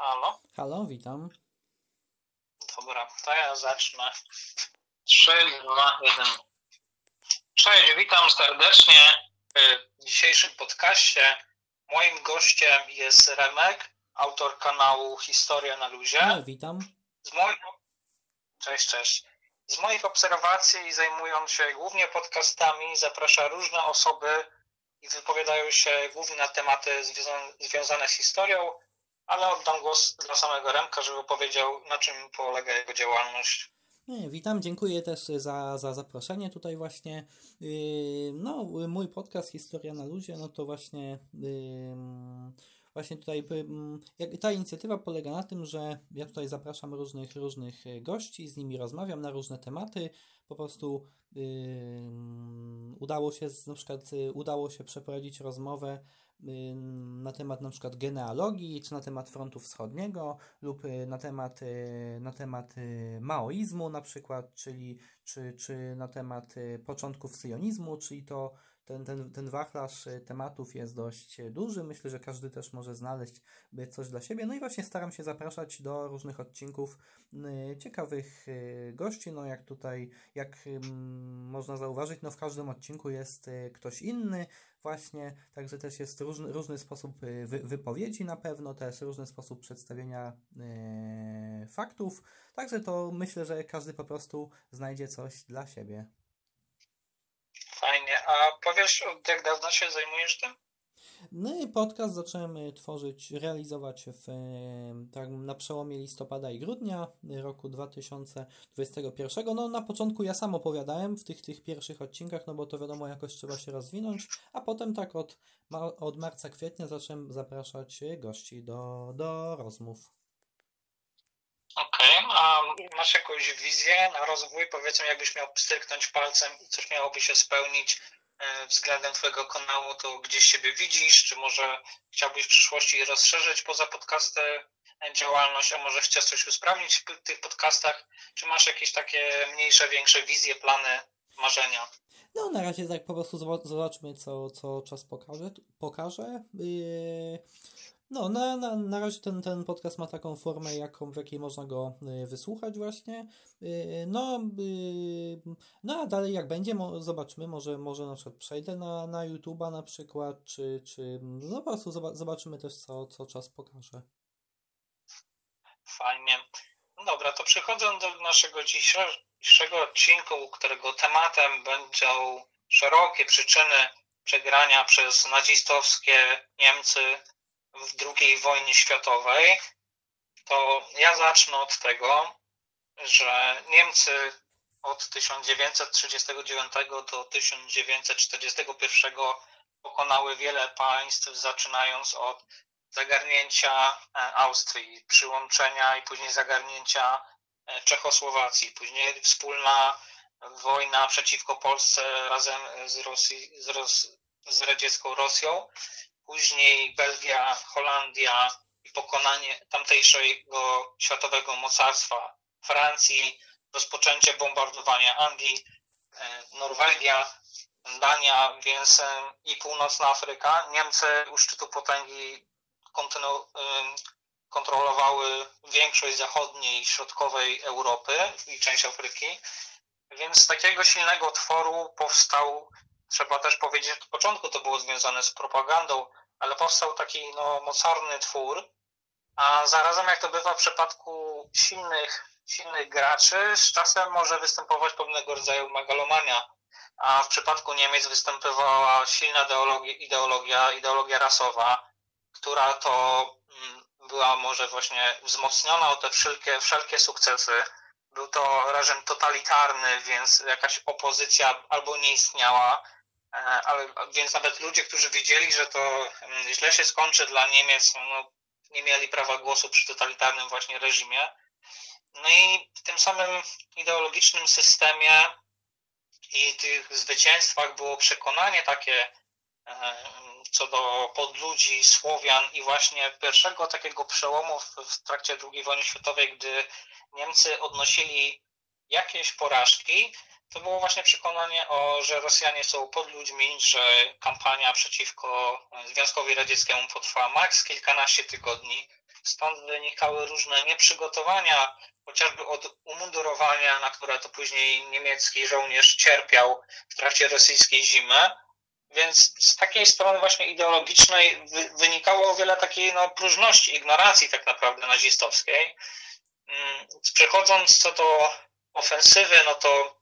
Halo? Halo, witam. Dobra, to ja zacznę. 3, 2, 1. Cześć, witam serdecznie w dzisiejszym podcaście. Moim gościem jest Remek, autor kanału Historia na Luzie. No, witam. Z moich... Cześć, cześć. Z moich obserwacji, zajmując się głównie podcastami, zaprasza różne osoby i wypowiadają się głównie na tematy związane, związane z historią, ale oddam głos dla samego Remka, żeby powiedział, na czym polega jego działalność. Witam, dziękuję też za, za zaproszenie tutaj właśnie. Yy, No, mój podcast Historia na luzie, no to właśnie yy, właśnie tutaj jak- ta inicjatywa polega na tym, że ja tutaj zapraszam różnych różnych e, gości, z nimi rozmawiam na różne tematy. Po prostu yy, udało się na przykład yy, udało się przeprowadzić rozmowę yy, na temat na przykład genealogii, czy na temat frontu wschodniego, lub y, na temat, y, na temat y, maoizmu na przykład, czyli czy, czy na temat y, początków syjonizmu, czyli to ten, ten, ten wachlarz y, tematów jest dość y, duży. Myślę, że każdy też może znaleźć coś dla siebie. No i właśnie staram się zapraszać do różnych odcinków y, ciekawych gości. No jak tutaj, jak można zauważyć, no w każdym odcinku jest ktoś inny właśnie, także też jest różny, różny sposób wy, wypowiedzi na pewno, też różny sposób przedstawienia faktów, także to myślę, że każdy po prostu znajdzie coś dla siebie. A powiesz, od jak dawna się zajmujesz tym? No i podcast zacząłem tworzyć, realizować w, tak, na przełomie listopada i grudnia roku 2021. No na początku ja sam opowiadałem w tych, tych pierwszych odcinkach, no bo to wiadomo jakoś trzeba się rozwinąć, a potem tak od, od marca, kwietnia zacząłem zapraszać gości do, do rozmów. Okej, a masz jakąś wizję na rozwój? Powiedzmy, jakbyś miał pstryknąć palcem i coś miałoby się spełnić względem Twojego kanału, to gdzieś siebie widzisz? Czy może chciałbyś w przyszłości rozszerzyć poza podcasty e, działalność, a może chciałbyś coś usprawnić w tych podcastach? Czy masz jakieś takie mniejsze, większe wizje, plany, marzenia? No, na razie tak po prostu zoba- zobaczmy, co, co czas pokaże. pokaże. Yy, No, na, na, na razie ten, ten podcast ma taką formę, jaką, w jakiej można go yy, wysłuchać właśnie. Yy, No, yy, no a dalej jak będzie, zobaczmy, może, może na przykład przejdę na, na YouTube'a na przykład, czy, czy no po prostu zoba- zobaczymy też, co, co czas pokaże. Fajnie. No dobra, to przechodząc do naszego dzisiejszego odcinku, którego tematem będą szerokie przyczyny przegrania przez nazistowskie Niemcy w II wojnie światowej, to ja zacznę od tego, że Niemcy od 1939 do 1941 pokonały wiele państw, zaczynając od zagarnięcia e, Austrii, przyłączenia i później zagarnięcia e, Czechosłowacji, później wspólna wojna przeciwko Polsce razem z, Rosji, z, Ros, z radziecką Rosją, później Belgia, Holandia i pokonanie tamtejszego światowego mocarstwa Francji, rozpoczęcie bombardowania Anglii, e, Norwegia, Dania, więc e, i północna Afryka. Niemcy u szczytu potęgi kontynu- ym, kontrolowały większość zachodniej i środkowej Europy i część Afryki. Więc z takiego silnego tworu powstał, trzeba też powiedzieć, od początku to było związane z propagandą, ale powstał taki no, mocarny twór, a zarazem jak to bywa w przypadku silnych, silnych graczy, z czasem może występować pewnego rodzaju megalomania. A w przypadku Niemiec występowała silna ideologia, ideologia, ideologia rasowa, która to mm, była może właśnie wzmocniona o te wszelkie, wszelkie sukcesy. Był to reżim totalitarny, więc jakaś opozycja albo nie istniała, ale więc nawet ludzie, którzy wiedzieli, że to mm, źle się skończy dla Niemiec, no, nie mieli prawa głosu przy totalitarnym właśnie reżimie. No i w tym samym ideologicznym systemie i tych zwycięstwach było przekonanie takie e, co do podludzi, Słowian i właśnie pierwszego takiego przełomu w trakcie II wojny światowej, gdy Niemcy odnosili jakieś porażki, to było właśnie przekonanie, o, że Rosjanie są podludźmi, że kampania przeciwko Związkowi Radzieckiemu potrwa maks kilkanaście tygodni, stąd wynikały różne nieprzygotowania, chociażby od umundurowania, na które to później niemiecki żołnierz cierpiał w trakcie rosyjskiej zimy. Więc z takiej strony właśnie ideologicznej wynikało wiele takiej no, próżności, ignoracji tak naprawdę nazistowskiej. Mm, przechodząc co do ofensywy, no to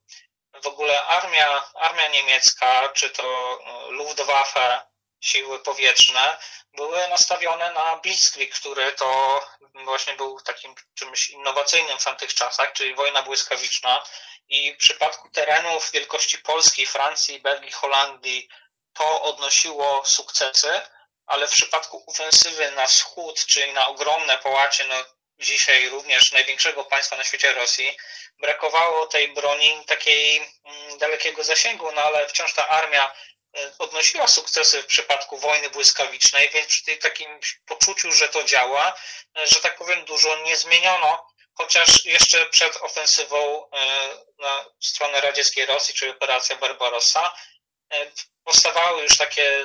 w ogóle armia, armia niemiecka, czy to no, Luftwaffe, siły powietrzne, były nastawione na Blitzkrieg, który to właśnie był takim czymś innowacyjnym w tamtych czasach, czyli wojna błyskawiczna. I w przypadku terenów wielkości Polski, Francji, Belgii, Holandii to odnosiło sukcesy, ale w przypadku ofensywy na wschód, czyli na ogromne połacie, no dzisiaj również największego państwa na świecie Rosji, brakowało tej broni takiej mm, dalekiego zasięgu, no ale wciąż ta armia e, odnosiła sukcesy w przypadku wojny błyskawicznej, więc przy takim poczuciu, że to działa, e, że tak powiem, dużo nie zmieniono, chociaż jeszcze przed ofensywą e, na stronę radzieckiej Rosji, czyli operacja Barbarossa, powstawały już takie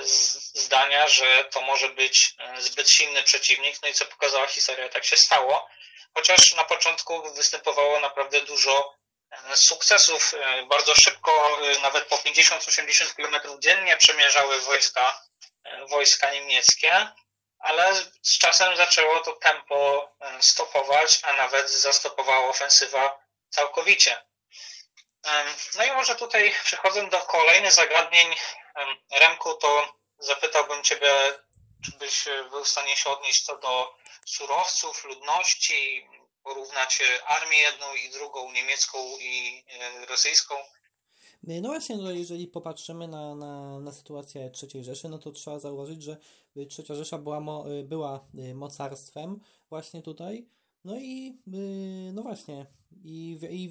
zdania, że to może być zbyt silny przeciwnik, no i co pokazała historia, tak się stało chociaż na początku występowało naprawdę dużo e, sukcesów. E, bardzo szybko, e, nawet po 50-80 km dziennie przemierzały wojska, wojska niemieckie, ale z czasem zaczęło to tempo stopować, a nawet zastopowała ofensywa całkowicie. No i może tutaj przechodząc do kolejnych zagadnień, Remku, to zapytałbym Ciebie, czy byś był w stanie się odnieść co do surowców, ludności, porównać armię jedną i drugą, niemiecką i e, rosyjską. No właśnie, no jeżeli popatrzymy na, na, na sytuację III Rzeszy, no to trzeba zauważyć, że III Rzesza była, mo, była e, mocarstwem właśnie tutaj. No i e, no właśnie, i, i,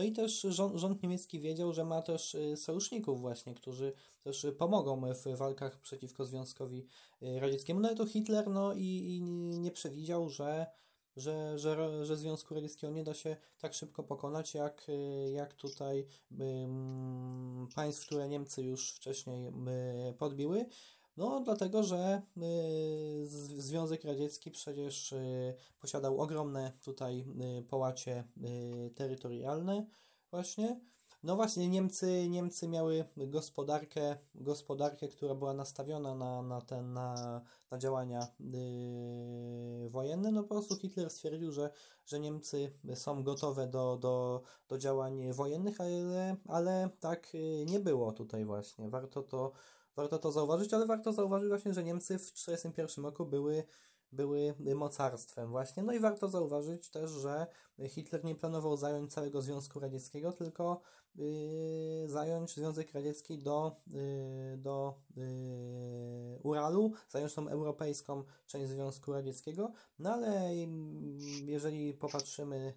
no i też rząd, rząd niemiecki wiedział, że ma też sojuszników właśnie, którzy też pomogą w walkach przeciwko Związkowi Radzieckiemu. No ale to Hitler no i, i nie przewidział, że że, że, że Związku Radzieckiego nie da się tak szybko pokonać, jak, jak tutaj um, państw, które Niemcy już wcześniej um, podbiły. No, dlatego, że y, Związek Radziecki przecież y, posiadał ogromne tutaj y, połacie terytorialne właśnie. No właśnie, Niemcy, Niemcy miały gospodarkę, gospodarkę, która była nastawiona na, na, ten, na, na działania yy, wojenne. No po prostu Hitler stwierdził, że, że Niemcy są gotowe do, do, do działań wojennych, ale, ale tak nie było tutaj właśnie. Warto to, warto to zauważyć, ale warto zauważyć właśnie, że Niemcy w 1941 roku były były mocarstwem właśnie. No i warto zauważyć też, że Hitler nie planował zająć całego Związku Radzieckiego, tylko yy, zająć Związek Radziecki do, yy, do yy, Uralu, zająć tą europejską część Związku Radzieckiego. No ale jeżeli popatrzymy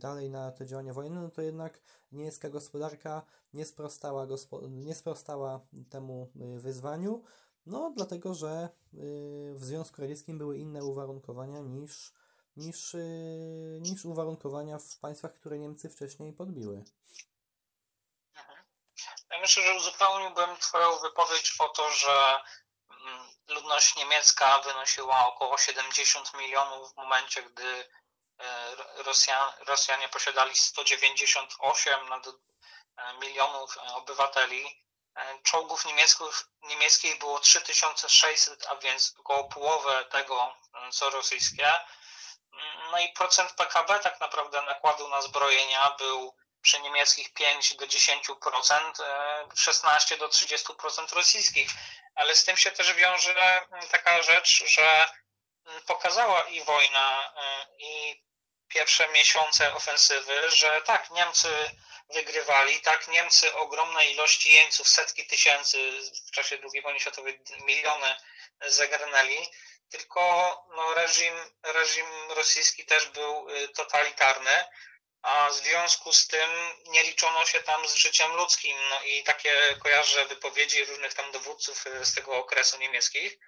dalej na te działania wojenne, no to jednak niemiecka gospodarka nie sprostała, gospo nie sprostała temu wyzwaniu. No, dlatego, że y, w Związku Radzieckim były inne uwarunkowania niż, niż, y, niż uwarunkowania w państwach, które Niemcy wcześniej podbiły. Mhm. Ja myślę, że uzupełniłbym Twoją wypowiedź o to, że mm, ludność niemiecka wynosiła około 70 milionów w momencie, gdy y, Rosjan, Rosjanie posiadali 198 milionów obywateli czołgów niemieckich, niemieckich było 3600, a więc około połowę tego, e, co rosyjskie. No i procent PKB tak naprawdę nakładu na zbrojenia był przy niemieckich 5 do 10%, 16 e, do 30% rosyjskich. Ale z tym się też wiąże taka rzecz, że pokazała i wojna, i pierwsze miesiące ofensywy, że tak, Niemcy wygrywali. Tak, Niemcy ogromne ilości jeńców, setki tysięcy w czasie II wojny światowej, miliony zagarnęli, tylko no, reżim, reżim rosyjski też był y, totalitarny, a w związku z tym nie liczono się tam z życiem ludzkim. No i takie kojarzę wypowiedzi różnych tam dowódców y, z tego okresu niemieckich,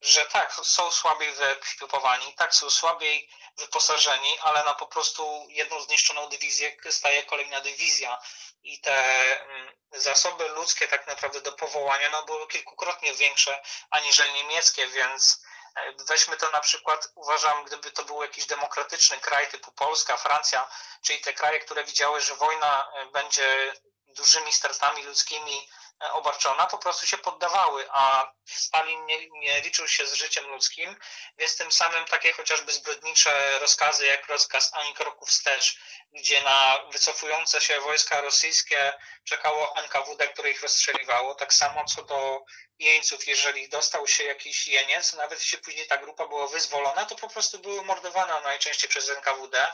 że tak, są słabiej wyekipowani, tak, są słabiej wyposażeni, ale na po prostu jedną zniszczoną dywizję staje kolejna dywizja. I te mm, zasoby ludzkie tak naprawdę do powołania no, były kilkukrotnie większe aniżeli niemieckie, więc Weźmy to na przykład, uważam, gdyby to był jakiś demokratyczny kraj typu Polska, Francja, czyli te kraje, które widziały, że wojna będzie dużymi stratami ludzkimi obarczona, po prostu się poddawały, a Stalin nie, nie, liczył się z życiem ludzkim, więc tym samym takie chociażby zbrodnicze rozkazy, jak rozkaz ani kroku wstecz, gdzie na wycofujące się wojska rosyjskie czekało NKWD, które ich rozstrzeliwało, tak samo co do jeńców, jeżeli dostał się jakiś jeniec, nawet jeśli później ta grupa była wyzwolona, to po prostu były mordowane najczęściej przez NKWD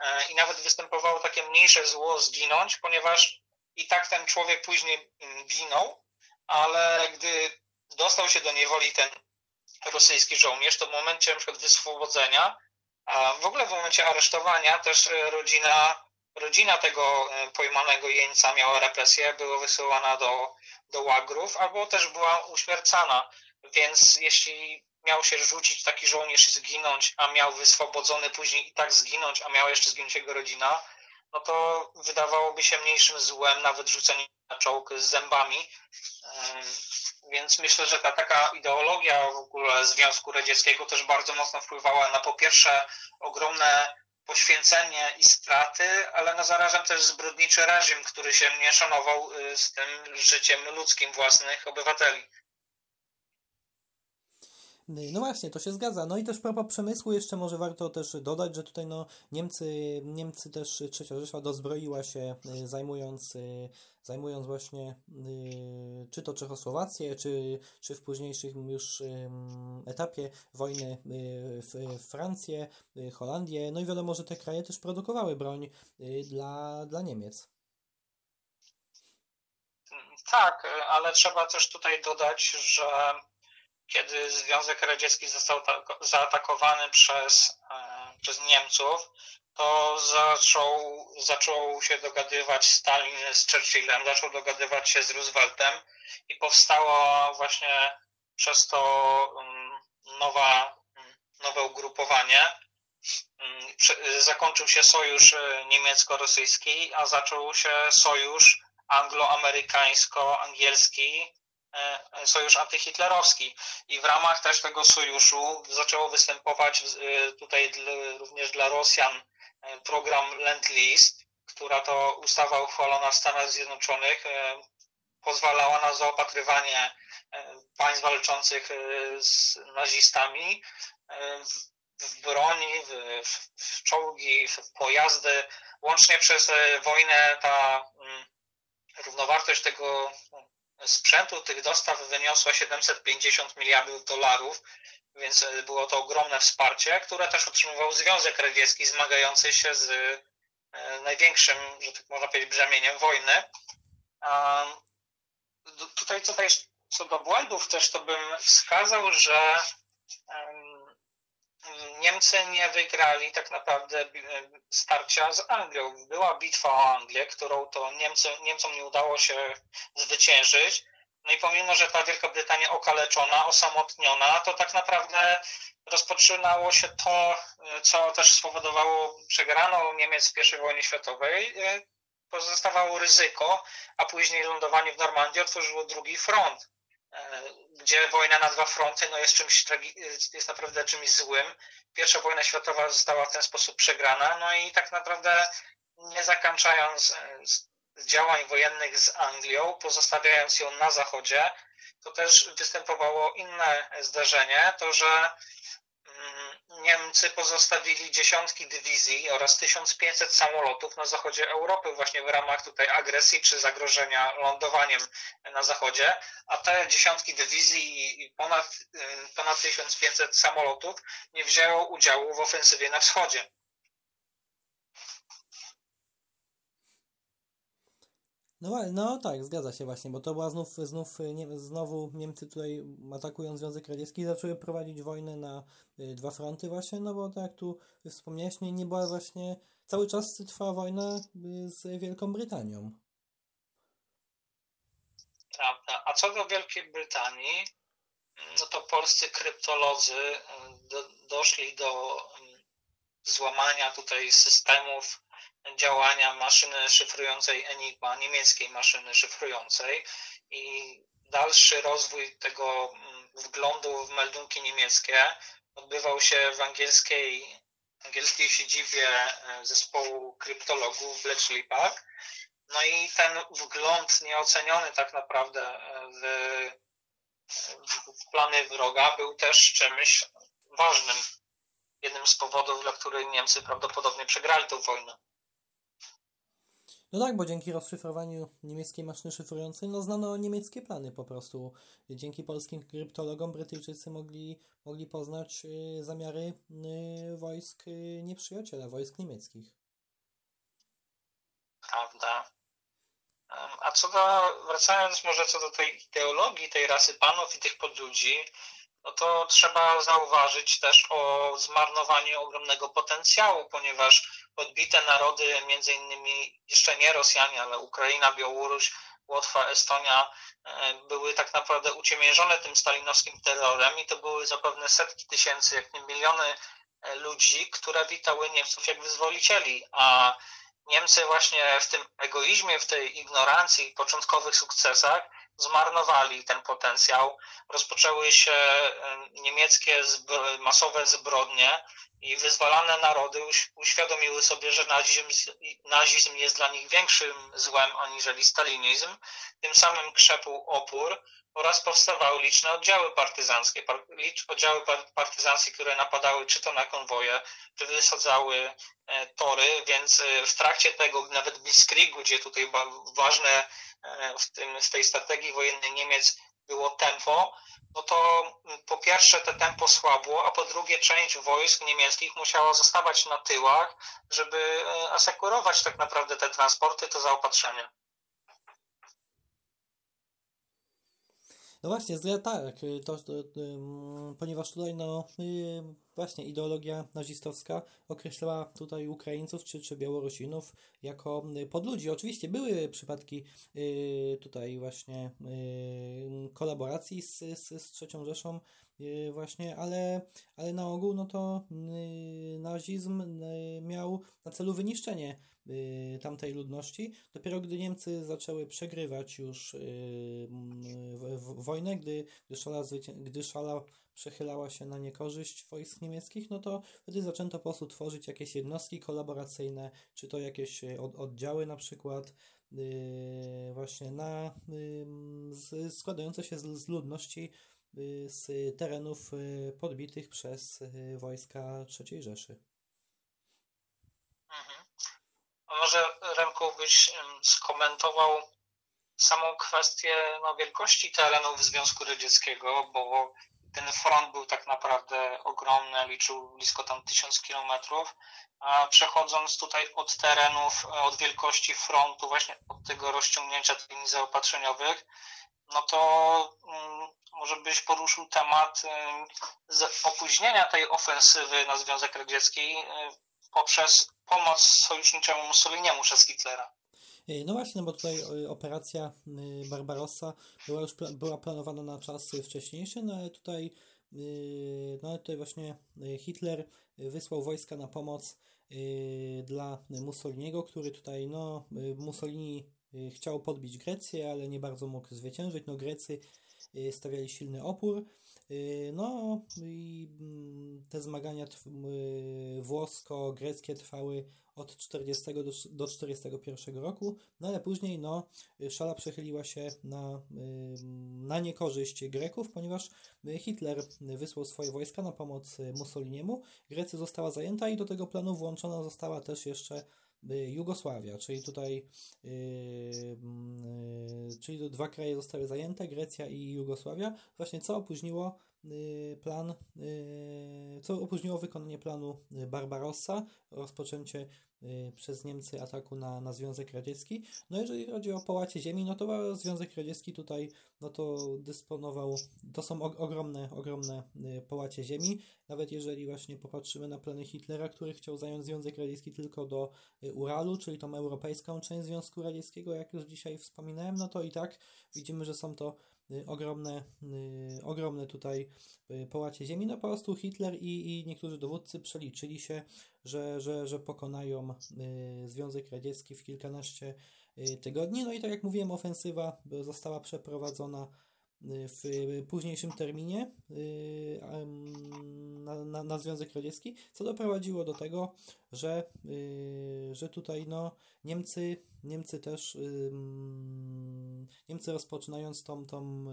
e, i nawet występowało takie mniejsze zło zginąć, ponieważ i tak ten człowiek później mm, ginął, ale gdy dostał się do niewoli ten rosyjski żołnierz, to w momencie przykład wyswobodzenia, a w ogóle w momencie aresztowania też e, rodzina, rodzina tego e, pojmanego jeńca miała represję, była wysyłana do, do łagrów, albo też była uśmiercana. Więc jeśli miał się rzucić taki żołnierz i zginąć, a miał wyswobodzony później i tak zginąć, a miała jeszcze zginąć jego rodzina, no to wydawałoby się mniejszym złem nawet rzucenie na czołg z zębami. Więc myślę, że ta taka ideologia w ogóle Związku Radzieckiego też bardzo mocno wpływała na po pierwsze ogromne poświęcenie i straty, ale na zarazem też zbrodniczy reżim, który się nie szanował y, z tym życiem ludzkim własnych obywateli. No właśnie, to się zgadza. No i też propos przemysłu jeszcze może warto też dodać, że tutaj no Niemcy, Niemcy też trzecia Rzesza dozbroiła się y, zajmując, y, zajmując właśnie y, czy to Czechosłowację, czy, czy w późniejszym już etapie wojny w Francję, Holandię. No i wiadomo, że te kraje też produkowały broń dla, dla Niemiec. Tak, ale trzeba też tutaj dodać, że kiedy Związek Radziecki został zaatakowany przez, e, przez Niemców, to zaczął, zaczął się dogadywać Stalin z Churchillem, zaczął dogadywać się z Rooseveltem i powstało właśnie przez to mm, nowa, mm, nowe ugrupowanie. Mm, zakończył się sojusz e, niemiecko-rosyjski, a zaczął się sojusz anglo-amerykańsko-angielski sojusz antyhitlerowski i w ramach też tego sojuszu zaczęło występować e, tutaj również dla Rosjan e, program Lend-Lease, która to ustawa uchwalona w Stanach Zjednoczonych pozwalała na zaopatrywanie państw walczących z nazistami w broni, w, w czołgi, w pojazdy. Łącznie przez wojnę ta mm, równowartość tego sprzętu tych dostaw wyniosła 750 miliardów dolarów, więc e, było to ogromne wsparcie, które też otrzymywał Związek Radziecki zmagający się z e, największym, że tak można powiedzieć, brzemieniem wojny. Tutaj, tutaj co do błędów też to bym wskazał, że Niemcy nie wygrali tak naprawdę e, starcia z Anglią. Była bitwa o Anglię, którą to Niemcy, Niemcom nie udało się zwyciężyć. No i pomimo, że ta Wielka Brytania okaleczona, osamotniona, to tak naprawdę rozpoczynało się to, e, co też spowodowało przegraną Niemiec w I wojnie światowej. E, pozostawało ryzyko, a później lądowanie w Normandii otworzyło drugi front gdzie wojna na dwa fronty no jest czymś jest naprawdę czymś złym. Pierwsza wojna światowa została w ten sposób przegrana, no i tak naprawdę nie zakończając e, działań wojennych z Anglią, pozostawiając ją na zachodzie, to też występowało inne zdarzenie, to że Niemcy pozostawili dziesiątki dywizji oraz 1500 samolotów na zachodzie Europy właśnie w ramach tutaj agresji czy zagrożenia lądowaniem na zachodzie, a te dziesiątki dywizji i ponad, y, ponad 1500 samolotów nie wzięło udziału w ofensywie na wschodzie. No, no tak, zgadza się właśnie, bo to była znów, znów nie, znowu Niemcy tutaj atakując Związek Radziecki zaczęły prowadzić wojnę na y, dwa fronty właśnie, no bo tak jak tu wspomniałeś, nie, nie była właśnie, cały czas trwała wojna y, z Wielką Brytanią. Prawda. A co do Wielkiej Brytanii, no to polscy kryptolodzy y, do, doszli do złamania tutaj systemów działania maszyny szyfrującej Enigma, niemieckiej maszyny szyfrującej i dalszy rozwój tego mm, wglądu w meldunki niemieckie odbywał się w angielskiej, angielskiej siedzibie e, zespołu kryptologów w Bletchley Park. No i ten wgląd nieoceniony tak naprawdę e, w, w plany wroga był też czymś ważnym. Jednym z powodów, dla których Niemcy prawdopodobnie przegrali tę wojnę. No tak, bo dzięki rozszyfrowaniu niemieckiej maszyny szyfrującej, no znano niemieckie plany po prostu. Dzięki polskim kryptologom Brytyjczycy mogli, mogli poznać y, zamiary y, wojsk y, nieprzyjaciela, wojsk niemieckich. Prawda. A co do, wracając może co do tej ideologii, tej rasy panów i tych podludzi, no to trzeba zauważyć też o zmarnowaniu ogromnego potencjału, ponieważ podbite narody, między innymi jeszcze nie Rosjanie, ale Ukraina, Białoruś, Łotwa, Estonia, e, były tak naprawdę uciemiężone tym stalinowskim terrorem i to były zapewne setki tysięcy, jak nie miliony e, ludzi, które witały Niemców jak wyzwolicieli, a Niemcy właśnie w tym egoizmie, w tej ignorancji, początkowych sukcesach zmarnowali ten potencjał. Rozpoczęły się niemieckie masowe zbrodnie i wyzwalane narody uświadomiły sobie, że nazizm, nazizm jest dla nich większym złem aniżeli stalinizm. Tym samym krzepł opór oraz powstawały liczne oddziały partyzanckie, oddziały partyzanckie, które napadały czy to na konwoje, czy wysadzały e, tory, więc e, w trakcie tego nawet Blitzkriegu, gdzie tutaj ważne w, tym, w tej strategii wojennej Niemiec było tempo, no to po pierwsze te tempo słabło, a po drugie część wojsk niemieckich musiała zostawać na tyłach, żeby asekurować tak naprawdę te transporty, to zaopatrzenie. No właśnie, tak, y, to, to, ponieważ tutaj no y, właśnie ideologia nazistowska określała tutaj Ukraińców czy, czy Białorusinów jako y, podludzi. Oczywiście były przypadki tutaj właśnie kolaboracji z, z, z trzecią Rzeszą właśnie, ale, ale na ogół no to nazizm miał na celu wyniszczenie Y, tamtej ludności. Dopiero gdy Niemcy zaczęły przegrywać już y, wojnę, gdy, gdy, szala, gdy szala przechylała się na niekorzyść wojsk niemieckich, no to wtedy zaczęto po prostu tworzyć jakieś jednostki kolaboracyjne, czy to jakieś y, od, oddziały na przykład, właśnie na, składające się z, ludności z terenów podbitych przez wojska III Rzeszy. Może Remku byś skomentował samą kwestię no, wielkości terenów Związku Radzieckiego, bo ten front był tak naprawdę ogromny, liczył blisko tam tysiąc kilometrów, a przechodząc tutaj od terenów, od wielkości frontu, właśnie od tego rozciągnięcia linii zaopatrzeniowych, no to um, może byś poruszył temat opóźnienia tej ofensywy na Związek Radziecki um, poprzez pomoc sojuszniczemu Mussoliniemu przez Hitlera. No właśnie, bo tutaj y, operacja y, Barbarossa była już była planowana na czasy wcześniejsze, no ale tutaj, no ale tutaj właśnie Hitler wysłał wojska na pomoc dla Mussoliniego, który tutaj, no Mussolini chciał podbić Grecję, ale nie bardzo mógł zwyciężyć. No Grecy stawiali silny opór. No i mm, te zmagania włosko-greckie trwały od 40 do, do 41 roku, no ale później no, szala przechyliła się na, na niekorzyść Greków, ponieważ Hitler wysłał swoje wojska na pomoc Mussoliniemu, Grecy została zajęta i do tego planu włączona została też jeszcze Jugosławia, czyli tutaj yy, yy, czyli dwa kraje zostały zajęte, Grecja i Jugosławia, właśnie co opóźniło plan, yy, co opóźniło wykonanie planu Barbarossa, rozpoczęcie Y, przez Niemcy ataku na, na Związek Radziecki. No jeżeli chodzi o połacie ziemi, no to Związek Radziecki tutaj no to dysponował, to są ogromne, ogromne y, połacie ziemi. Nawet jeżeli właśnie popatrzymy na plany Hitlera, który chciał zająć Związek Radziecki tylko do y, Uralu, czyli tą europejską część Związku Radzieckiego, jak już dzisiaj wspominałem, no to i tak widzimy, że są to ogromne, ogromne tutaj połacie ziemi. No po prostu Hitler i, i niektórzy dowódcy przeliczyli się, że, że, że pokonają y, Związek Radziecki w kilkanaście y, tygodni. No i tak jak mówiłem, ofensywa została przeprowadzona w późniejszym terminie na, na, na Związek Radziecki, co doprowadziło do tego, że, że tutaj no, Niemcy, Niemcy też Niemcy rozpoczynając tą, tą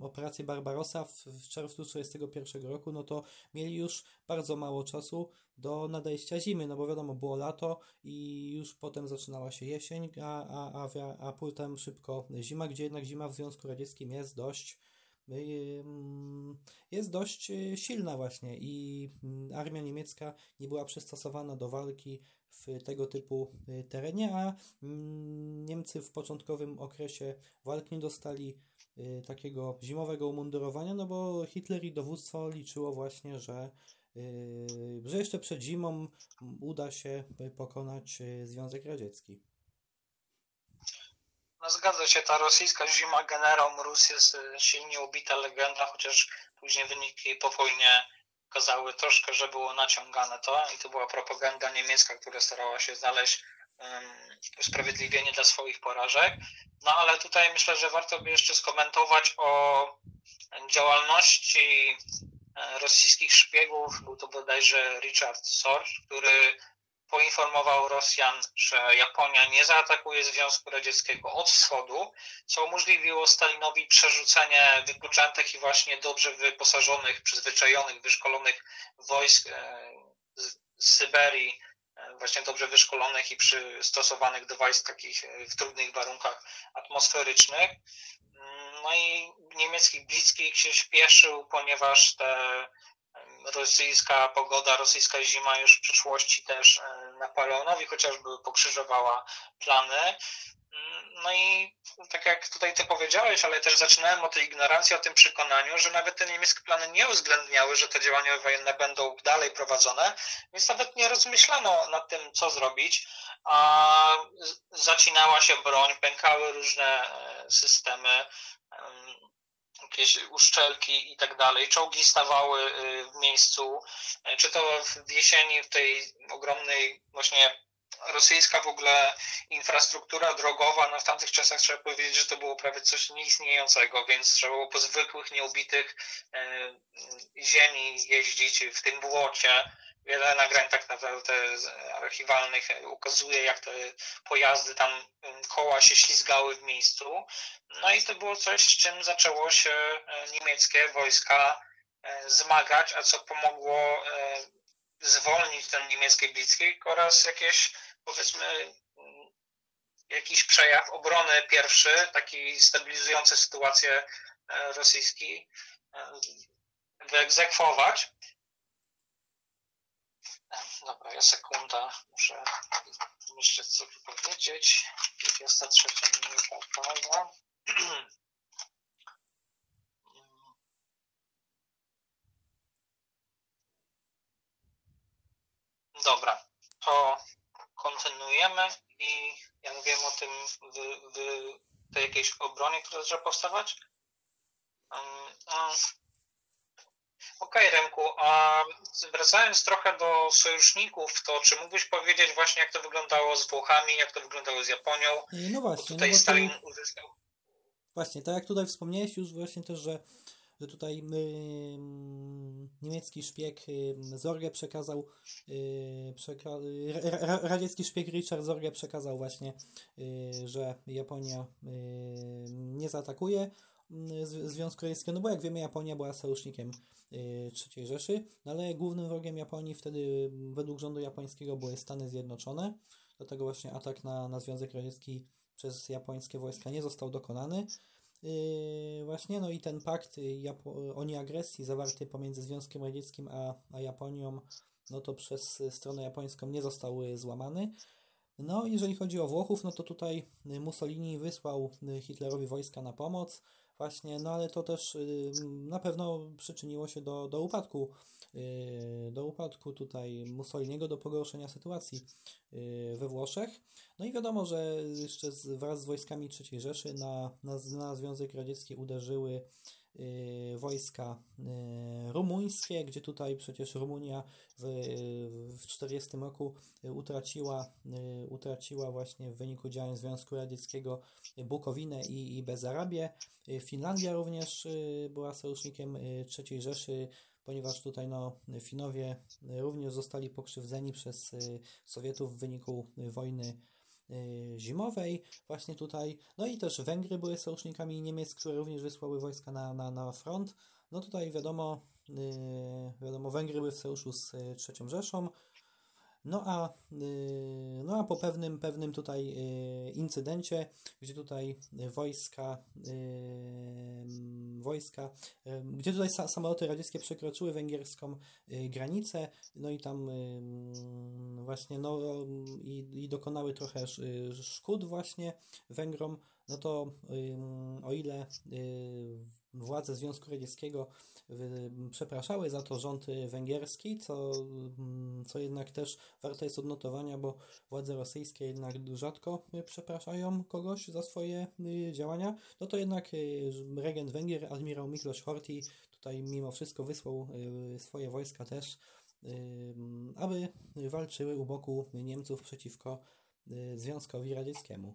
operację Barbarossa w, czerwcu 1941 roku, no to mieli już bardzo mało czasu do nadejścia zimy, no bo wiadomo, było lato i już potem zaczynała się jesień, a, a, a, a potem szybko zima, gdzie jednak zima w Związku Radzieckim jest dość jest dość silna właśnie i armia niemiecka nie była przystosowana do walki w tego typu e, terenie, a mm, Niemcy w początkowym okresie walk nie dostali e, takiego zimowego umundurowania, no bo Hitler i dowództwo liczyło właśnie, że że jeszcze przed zimą uda się pokonać Związek Radziecki. No zgadza się, ta rosyjska zima generał Mróz jest silnie ubita legenda, chociaż później wyniki po wojnie okazały troszkę, że było naciągane to i to była propaganda niemiecka, która starała się znaleźć usprawiedliwienie dla swoich porażek. No ale tutaj myślę, że warto by jeszcze skomentować o działalności e, rosyjskich szpiegów. Był to bodajże Richard Sorge, który poinformował Rosjan, że Japonia nie zaatakuje Związku Radzieckiego od wschodu, co umożliwiło Stalinowi przerzucenie wypoczętych i właśnie dobrze wyposażonych, przyzwyczajonych, wyszkolonych wojsk e, z Syberii, e, właśnie dobrze wyszkolonych i przystosowanych do wojsk takich e, w trudnych warunkach atmosferycznych. No i niemiecki Blitzkrieg się śpieszył, ponieważ te rosyjska pogoda, rosyjska zima już w przyszłości też e, Napoleonowi chociażby pokrzyżowała plany. Mm, no i tak jak tutaj ty powiedziałeś, ale też zaczynałem o tej ignorancji, o tym przekonaniu, że nawet te niemieckie plany nie uwzględniały, że te działania wojenne będą dalej prowadzone, więc nawet nie rozmyślano nad tym, co zrobić, a zacinała się broń, pękały różne e, systemy jakieś uszczelki i tak dalej. Czołgi stawały y, w miejscu, e, czy to w jesieni w tej ogromnej właśnie rosyjska w ogóle infrastruktura drogowa, no w tamtych czasach trzeba powiedzieć, że to było prawie coś nieistniejącego, więc trzeba było po zwykłych, nieubitych e, ziemi jeździć w tym błocie, wiele nagrań tak naprawdę archiwalnych ukazuje, jak te pojazdy tam, koła się ślizgały w miejscu. No i to było coś, z czym zaczęło się e, niemieckie wojska e, zmagać, a co pomogło e, zwolnić ten niemiecki blitzkrieg oraz jakieś, powiedzmy, jakiś przejaw obrony pierwszy, taki stabilizujący sytuację rosyjski, wyegzekwować. Dobra, sekunda, muszę myśleć, co tu powiedzieć. 23 minuta pauza. Dobra, to kontynuujemy i ja mówiłem o tym w, w tej jakiejś obronie, która zaczęła powstawać. Um, Okej, okay, Remku, a wracając trochę do sojuszników, to czy mógłbyś powiedzieć właśnie, jak to wyglądało z Włochami, jak to wyglądało z Japonią? No właśnie. Bo tutaj no Stalin to... uzyskał. Właśnie, tak jak tutaj wspomniałeś już właśnie też, że, że tutaj yy, niemiecki szpieg yy, Zorge przekazał, yy, przeka radziecki szpieg Richard Zorge przekazał właśnie, y, że Japonia y, nie zaatakuje Związku Radzieckiego, no bo jak wiemy Japonia była sojusznikiem III Rzeszy, no ale głównym wrogiem Japonii wtedy według rządu japońskiego były Stany Zjednoczone, dlatego właśnie atak na, na Związek Radziecki przez japońskie wojska nie został dokonany. Yy, właśnie, no i ten pakt Japo o nieagresji zawarty pomiędzy Związkiem Radzieckim a, a Japonią, no to przez stronę japońską nie został złamany. No, jeżeli chodzi o Włochów, no to tutaj Mussolini wysłał Hitlerowi wojska na pomoc właśnie, no ale to też y, na pewno przyczyniło się do, do upadku y, do upadku tutaj Mussoliniego, do pogorszenia sytuacji y, we Włoszech. No i wiadomo, że jeszcze wraz z wojskami III Rzeszy na, na, na Związek Radziecki uderzyły wojska rumuńskie, gdzie tutaj przecież Rumunia w 1940 roku utraciła, utraciła właśnie w wyniku działań Związku Radzieckiego Bukowinę i, i Bezarabię. Finlandia również była sojusznikiem III Rzeszy, ponieważ tutaj no, Finowie również zostali pokrzywdzeni przez Sowietów w wyniku wojny Y, zimowej, właśnie tutaj. No i też Węgry były sojusznikami Niemiec, które również wysłały wojska na, na, na front. No tutaj wiadomo, yy, wiadomo, Węgry były w sojuszu z y, III Rzeszą. No a, y, no a po pewnym, pewnym tutaj y, incydencie, gdzie tutaj wojska, y, wojska, gdzie tutaj samoloty radzieckie przekroczyły węgierską granicę, no i tam właśnie, no i, i dokonały trochę szkód właśnie Węgrom, no to o ile władze Związku Radzieckiego przepraszały za to rząd węgierski, co, co jednak też warte jest odnotowania, bo władze rosyjskie jednak rzadko przepraszają kogoś za swoje y, działania, no to jednak y, regent Węgier, admirał Miklos Horthy, tutaj mimo wszystko wysłał y, swoje wojska też, aby walczyły u boku Niemców przeciwko Związkowi Radzieckiemu.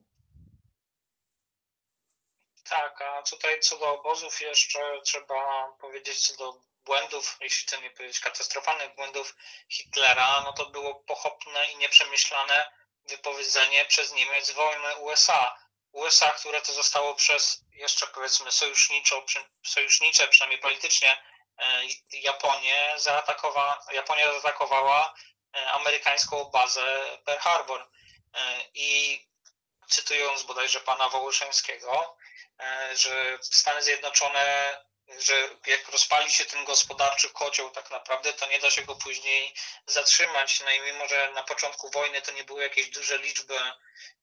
Tak, a tutaj co do obozów jeszcze trzeba powiedzieć co do błędów, jeśli to nie powiedzieć katastrofalnych błędów Hitlera, no to było pochopne i nieprzemyślane wypowiedzenie przez Niemiec wojny USA. USA, które to zostało przez jeszcze powiedzmy sojuszniczo, sojusznicze, przynajmniej politycznie, e, Japonię zaatakowa, Japonia zaatakowała e, amerykańską bazę Pearl Harbor. E, I cytując bodajże pana Wołoszeńskiego, że Stany Zjednoczone, że jak rozpali się ten gospodarczy kocioł tak naprawdę, to nie da się go później zatrzymać. No i mimo, że na początku wojny to nie były jakieś duże liczby,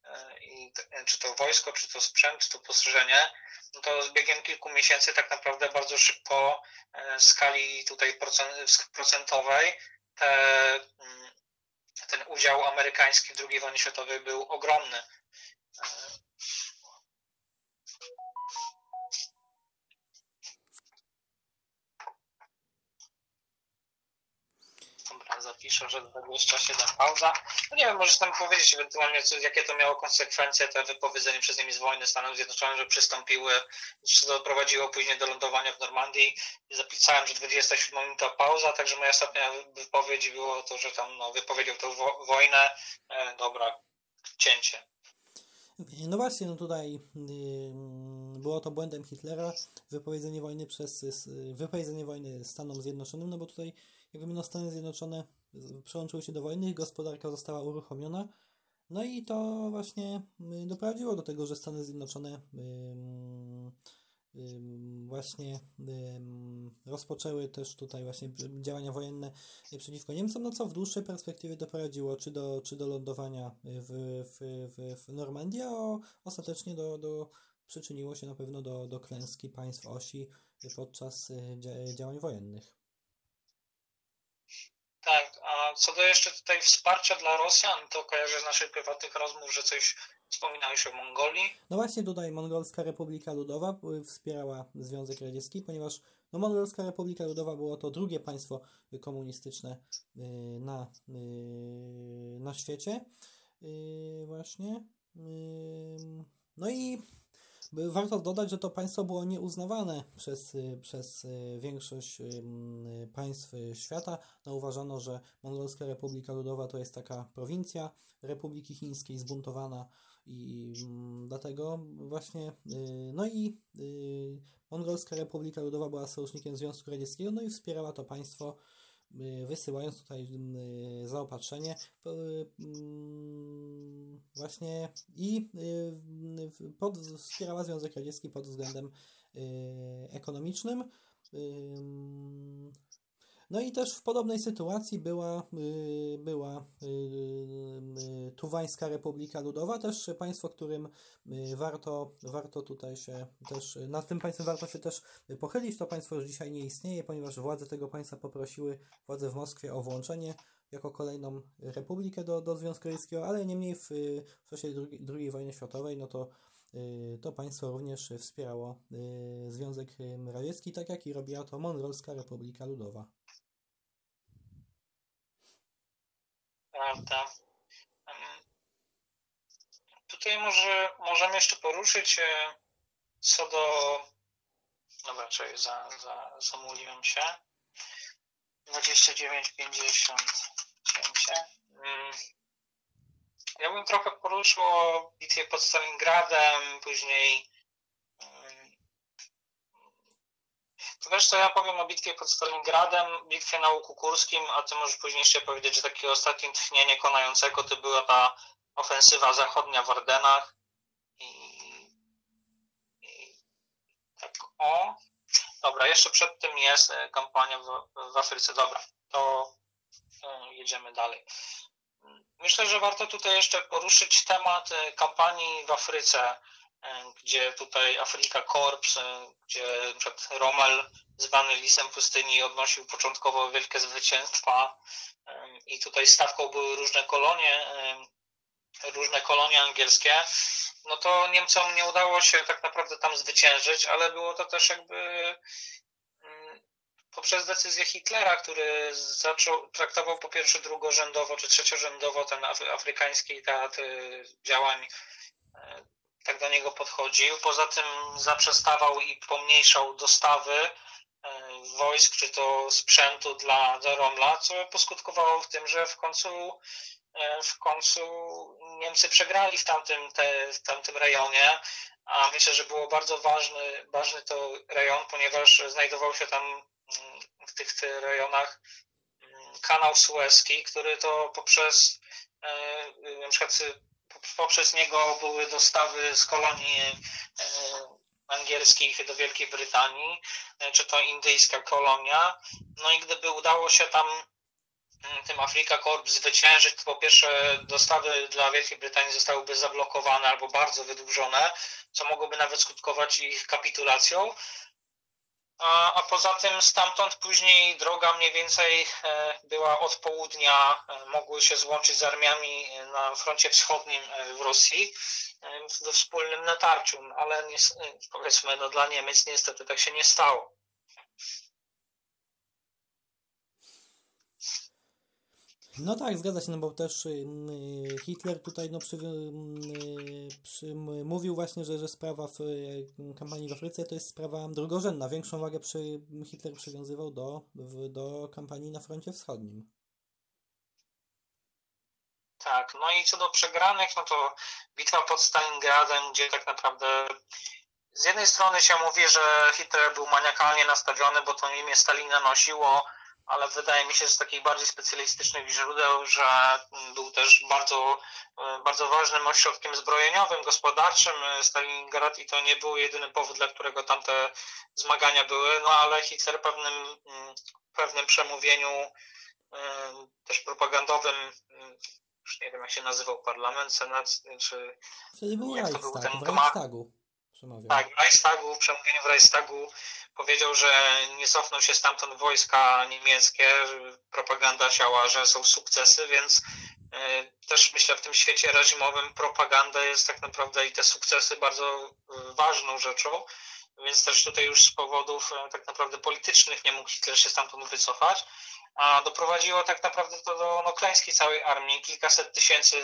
e, czy to wojsko, czy to sprzęt, czy to postrzeżenie, no to z biegiem kilku miesięcy tak naprawdę bardzo szybko e, w skali tutaj procentowej te, mm, ten udział amerykański w II wojnie światowej był ogromny. Zapiszę, że 27 pauza. No nie wiem, możesz tam powiedzieć ewentualnie, co, jakie to miało konsekwencje, te wypowiedzenie przez nimi z wojny Stanów Zjednoczonych, że przystąpiły, co doprowadziło później do lądowania w Normandii. Zapisałem, że 27 minuta pauza, także moja ostatnia wypowiedź było to, że tam no, wypowiedział tę wo wojnę. E, dobra, cięcie. No właśnie, no tutaj yy, było to błędem Hitlera wypowiedzenie wojny przez wypowiedzenie wojny Stanom Zjednoczonym, no bo tutaj jakby no Stany Zjednoczone przyłączyły się do wojny, gospodarka została uruchomiona. No i to właśnie y, doprowadziło do tego, że Stany Zjednoczone właśnie rozpoczęły też tutaj właśnie działania wojenne przeciwko Niemcom, no co w dłuższej perspektywie doprowadziło czy do, czy do lądowania w, w, w, w Normandii, a ostatecznie do, do, przyczyniło się na pewno do, do klęski państw osi podczas y, działań wojennych. A co do jeszcze tutaj wsparcia dla Rosjan, to kojarzę z naszych prywatnych rozmów, że coś wspominałeś o Mongolii. No właśnie tutaj Mongolska Republika Ludowa wspierała Związek Radziecki, ponieważ no, Mongolska Republika Ludowa było to drugie państwo komunistyczne y, na, y, na świecie. Y, właśnie. No i Warto dodać, że to państwo było nieuznawane przez, y, przez y, większość y, państw świata. No, uważano, że Mongolska Republika Ludowa to jest taka prowincja Republiki Chińskiej zbuntowana i dlatego właśnie, no i Mongolska Republika Ludowa była sojusznikiem Związku Radzieckiego, no i wspierała to państwo wysyłając tutaj y, zaopatrzenie mm, właśnie i y, pod, wspierała Związek Radziecki pod względem ekonomicznym. No i też w podobnej sytuacji była, y, była y, y, Tuwańska Republika Ludowa, też państwo, którym warto, warto tutaj się też, nad tym państwem warto się też pochylić. To państwo już dzisiaj nie istnieje, ponieważ władze tego państwa poprosiły władze w Moskwie o włączenie jako kolejną republikę do, do Związku Radzieckiego, ale niemniej w, w czasie II, wojny światowej, no to to państwo również wspierało Związek Radziecki, tak jak i robiła to Monrolska Republika Ludowa. Prawda. Tutaj może możemy jeszcze poruszyć co do. Dobra, czyli za, za, zamuliłem się. 29,50. Mm. Ja bym trochę poruszył o bitwie pod Stalingradem, później. Mm. To wiesz co, ja powiem o bitwie pod Stalingradem, bitwie na Łuku Kurskim, a ty możesz później jeszcze powiedzieć, że takie ostatnie tchnienie konającego to była ta ofensywa zachodnia w Ardenach. Tak, o. Dobra, jeszcze przed tym jest e, kampania w, w Afryce. Dobra, to e, jedziemy dalej. Myślę, że warto tutaj jeszcze poruszyć temat e, kampanii w Afryce, gdzie tutaj Afryka Korps, gdzie np. Rommel, zwany lisem pustyni, odnosił początkowo wielkie zwycięstwa i tutaj stawką były różne kolonie, różne kolonie angielskie no to Niemcom nie udało się tak naprawdę tam zwyciężyć, ale było to też jakby mm, poprzez decyzję Hitlera, który zaczął, traktował po pierwsze drugorzędowo czy trzeciorzędowo ten afrykański teatr działań, tak do niego podchodził. Poza tym zaprzestawał i pomniejszał dostawy y, wojsk czy to sprzętu dla, Romla, co poskutkowało w tym, że w końcu E, w końcu Niemcy przegrali w tamtym, te, w tamtym rejonie, a myślę, że było bardzo ważny, ważny to rejon, ponieważ znajdował się tam mm, w tych, tych rejonach mm, kanał Suezki, który to poprzez e, na przykład poprzez niego były dostawy z kolonii e, angielskich do Wielkiej Brytanii, czy to indyjska kolonia. No i gdyby udało się tam Mm, tym Afrika Corp zwyciężyć, to po pierwsze dostawy dla Wielkiej Brytanii zostałyby zablokowane albo bardzo wydłużone, co mogłoby nawet skutkować ich kapitulacją. A, a poza tym stamtąd później droga mniej więcej e, była od południa, e, mogły się złączyć z armiami na froncie wschodnim e, w Rosji we wspólnym natarciu, no, ale nie, powiedzmy no, dla Niemiec niestety tak się nie stało. No tak, zgadza się, no bo też y, Hitler tutaj no, przy, przy, mówił właśnie, że, że sprawa w y, kampanii w Afryce to jest sprawa drugorzędna. Większą wagę przy, Hitler przywiązywał do, do kampanii na froncie wschodnim. Tak, no i co do przegranych, no to bitwa pod Stalingradem, gdzie tak naprawdę z jednej strony się mówi, że Hitler był maniakalnie nastawiony, bo to imię Stalina nosiło ale wydaje mi się z takich bardziej specjalistycznych źródeł, że był też bardzo, bardzo ważnym ośrodkiem zbrojeniowym, gospodarczym Stalingrad i to nie był jedyny powód, dla którego tamte zmagania były, no ale Hitler pewnym, pewnym przemówieniu też propagandowym już nie wiem jak się nazywał parlament, senat, czy Wtedy był jak to był ten w Reichstagu. Tak, w Reichstagu, przemówieniu w Reichstagu powiedział, że nie cofną się stamtąd wojska niemieckie, propaganda siała, że są sukcesy, więc e, też myślę w tym świecie reżimowym propaganda jest tak naprawdę i te sukcesy bardzo e, ważną rzeczą, więc też tutaj już z powodów e, tak naprawdę politycznych nie mógł Hitler się stamtąd wycofać, a doprowadziło tak naprawdę to do no, klęski całej armii, kilkaset tysięcy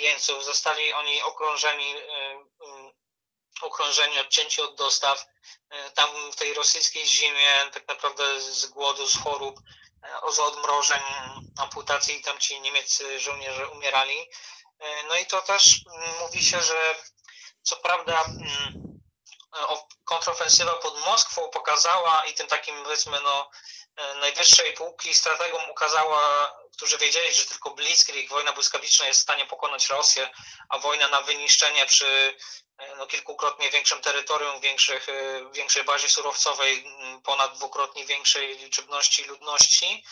jeńców, zostali oni okrążeni okrążeni, odcięci od dostaw. E, tam w tej rosyjskiej zimie tak naprawdę z głodu, z chorób, e, z odmrożeń, amputacji, tam ci niemieccy żołnierze umierali. E, no i to też mówi się, że co prawda mm, kontrofensywa pod Moskwą pokazała i tym takim powiedzmy no najwyższej półki strategom ukazała, którzy wiedzieli, że tylko Blitzkrieg, wojna błyskawiczna jest w stanie pokonać Rosję, a wojna na wyniszczenie przy E, no, kilkukrotnie większym terytorium, większych, e, większej bazie surowcowej, ponad dwukrotnie większej liczebności ludności.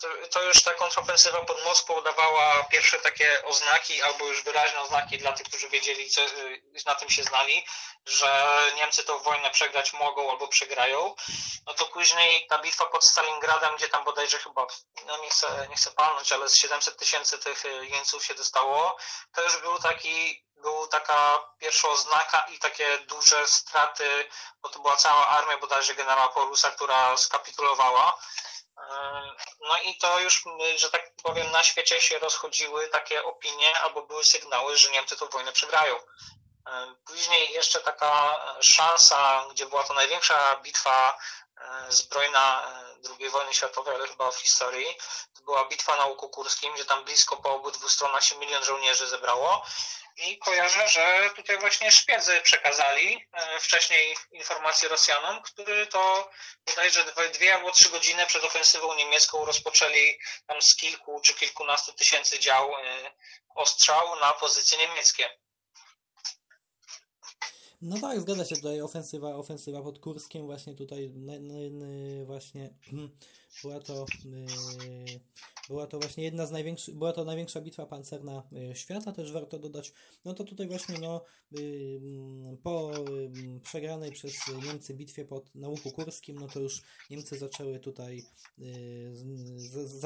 To, to, już ta kontrofensywa pod Moskwą dawała pierwsze takie oznaki, albo już wyraźne oznaki dla tych, którzy wiedzieli, co, na tym się znali, że Niemcy tą wojnę przegrać mogą albo przegrają. No to później ta bitwa pod Stalingradem, gdzie tam bodajże chyba, no nie chcę, nie chcę palnąć, ale z 700 tysięcy tych jeńców się dostało, to już był taki był taka pierwsza oznaka i takie duże straty, bo to była cała armia bodajże generała Paulusa, która skapitulowała. No i to już, że tak powiem, na świecie się rozchodziły takie opinie albo były sygnały, że Niemcy tę wojnę przegrają. Później jeszcze taka szansa, gdzie była to największa bitwa zbrojna II wojny światowej, ale chyba w historii, to była bitwa na Łuku Kurskim, gdzie tam blisko po obydwu stronach się milion żołnierzy zebrało. I kojarzę, że tutaj właśnie szpiedzy przekazali e, wcześniej informacje Rosjanom, którzy to bodajże dwie albo trzy godziny przed ofensywą niemiecką rozpoczęli tam z kilku czy kilkunastu tysięcy dział ostrzał na pozycje niemieckie. No tak, zgadza się tutaj ofensywa, ofensywa pod Kurskiem właśnie tutaj właśnie była to y, była to właśnie jedna z największych, była to największa bitwa pancerna y, świata, też warto dodać. No to tutaj właśnie no, y, po przegranej przez Niemcy bitwie pod Nauku Kurskim, no to już Niemcy zaczęły tutaj,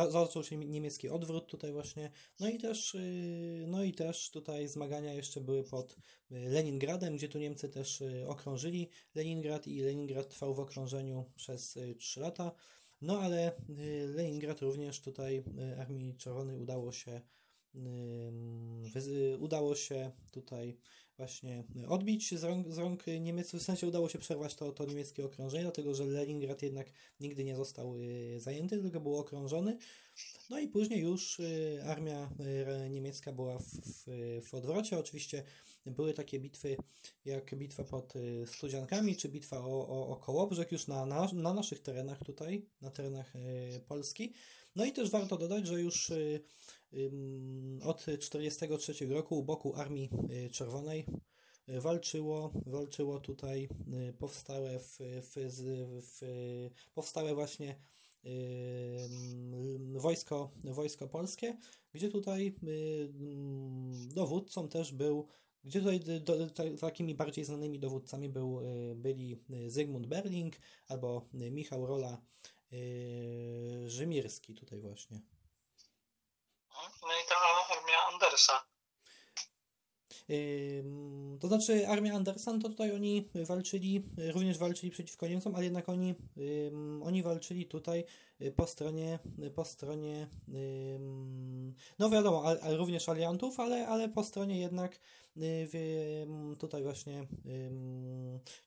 zaczął się niemiecki odwrót tutaj właśnie, no i też, no i też tutaj zmagania jeszcze były pod Leningradem, gdzie tu Niemcy też okrążyli Leningrad i Leningrad trwał w okrążeniu przez 3 lata. No ale y, Leningrad również tutaj y, Armii Czerwonej udało się y, udało się tutaj właśnie odbić z rąk, z rąk Niemców, w sensie udało się przerwać to, to niemieckie okrążenie, dlatego że Leningrad jednak nigdy nie został zajęty, tylko był okrążony. No i później już armia niemiecka była w, w, w odwrocie. Oczywiście były takie bitwy jak bitwa pod y, Studziankami, czy bitwa o, o, o Kołobrzeg już na, na, na naszych terenach tutaj, na terenach y, Polski. No i też warto dodać, że już y, od 1943 roku u boku Armii Czerwonej walczyło, walczyło tutaj powstałe w, w, w, powstałe właśnie wojsko, wojsko polskie, gdzie tutaj dowódcą też był gdzie tutaj do, do, takimi bardziej znanymi dowódcami był, e, byli e, Zygmunt Berling albo e, Michał Rola Rzymirski tutaj właśnie. No i ta armia Andersa. To znaczy armia Andersa, to tutaj oni walczyli, również walczyli przeciwko Niemcom, ale jednak oni, oni walczyli tutaj po stronie, po stronie no wiadomo, również aliantów, ale, ale po stronie jednak Y, tutaj właśnie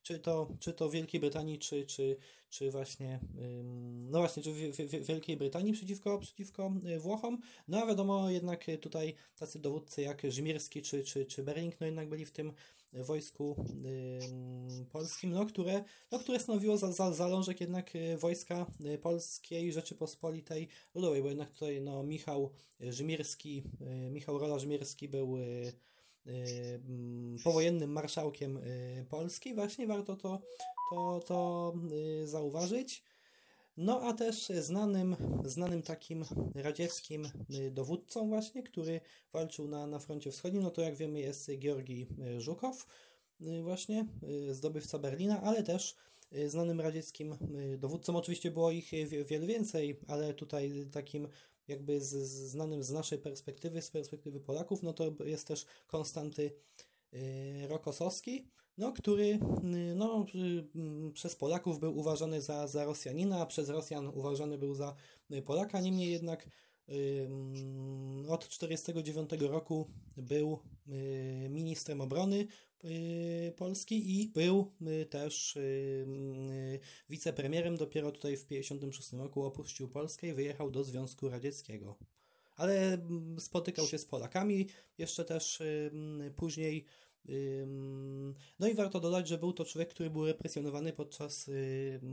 czy to, czy to Wielkiej Brytanii, czy, czy, czy właśnie no właśnie, czy Wielkiej Brytanii przeciwko, przeciwko y, Włochom. No a wiadomo jednak tutaj tacy dowódcy jak Rzymirski czy, czy, czy Bering, no jednak byli w tym wojsku polskim, no które, no, które stanowiło za, za, zalążek jednak y, wojska polskiej Rzeczypospolitej Ludowej, bo jednak tutaj no, Michał Rzymirski, Michał Rola Rzymirski był Y, powojennym marszałkiem y, Polski, właśnie warto to, to, to y, zauważyć. No a też znanym, znanym takim radzieckim dowódcą właśnie, który walczył na, na froncie wschodnim, no to jak wiemy jest Georgi Żukow, właśnie zdobywca Berlina, ale też znanym radzieckim dowódcą. Oczywiście było ich wiele więcej, ale tutaj takim jakby z, znanym z naszej perspektywy, z perspektywy Polaków, no to jest też Konstanty y, Rokosowski, no, który y, no, y, przez Polaków był uważany za, za Rosjanina, a przez Rosjan uważany był za Polaka, niemniej jednak mm, od 1949 roku był ministrem obrony Y, Polski i był y, też y, wicepremierem. Dopiero tutaj w 1956 roku opuścił Polskę i wyjechał do Związku Radzieckiego. Ale mm, spotykał się z Polakami jeszcze też później. No i warto dodać, że był to człowiek, który był represjonowany podczas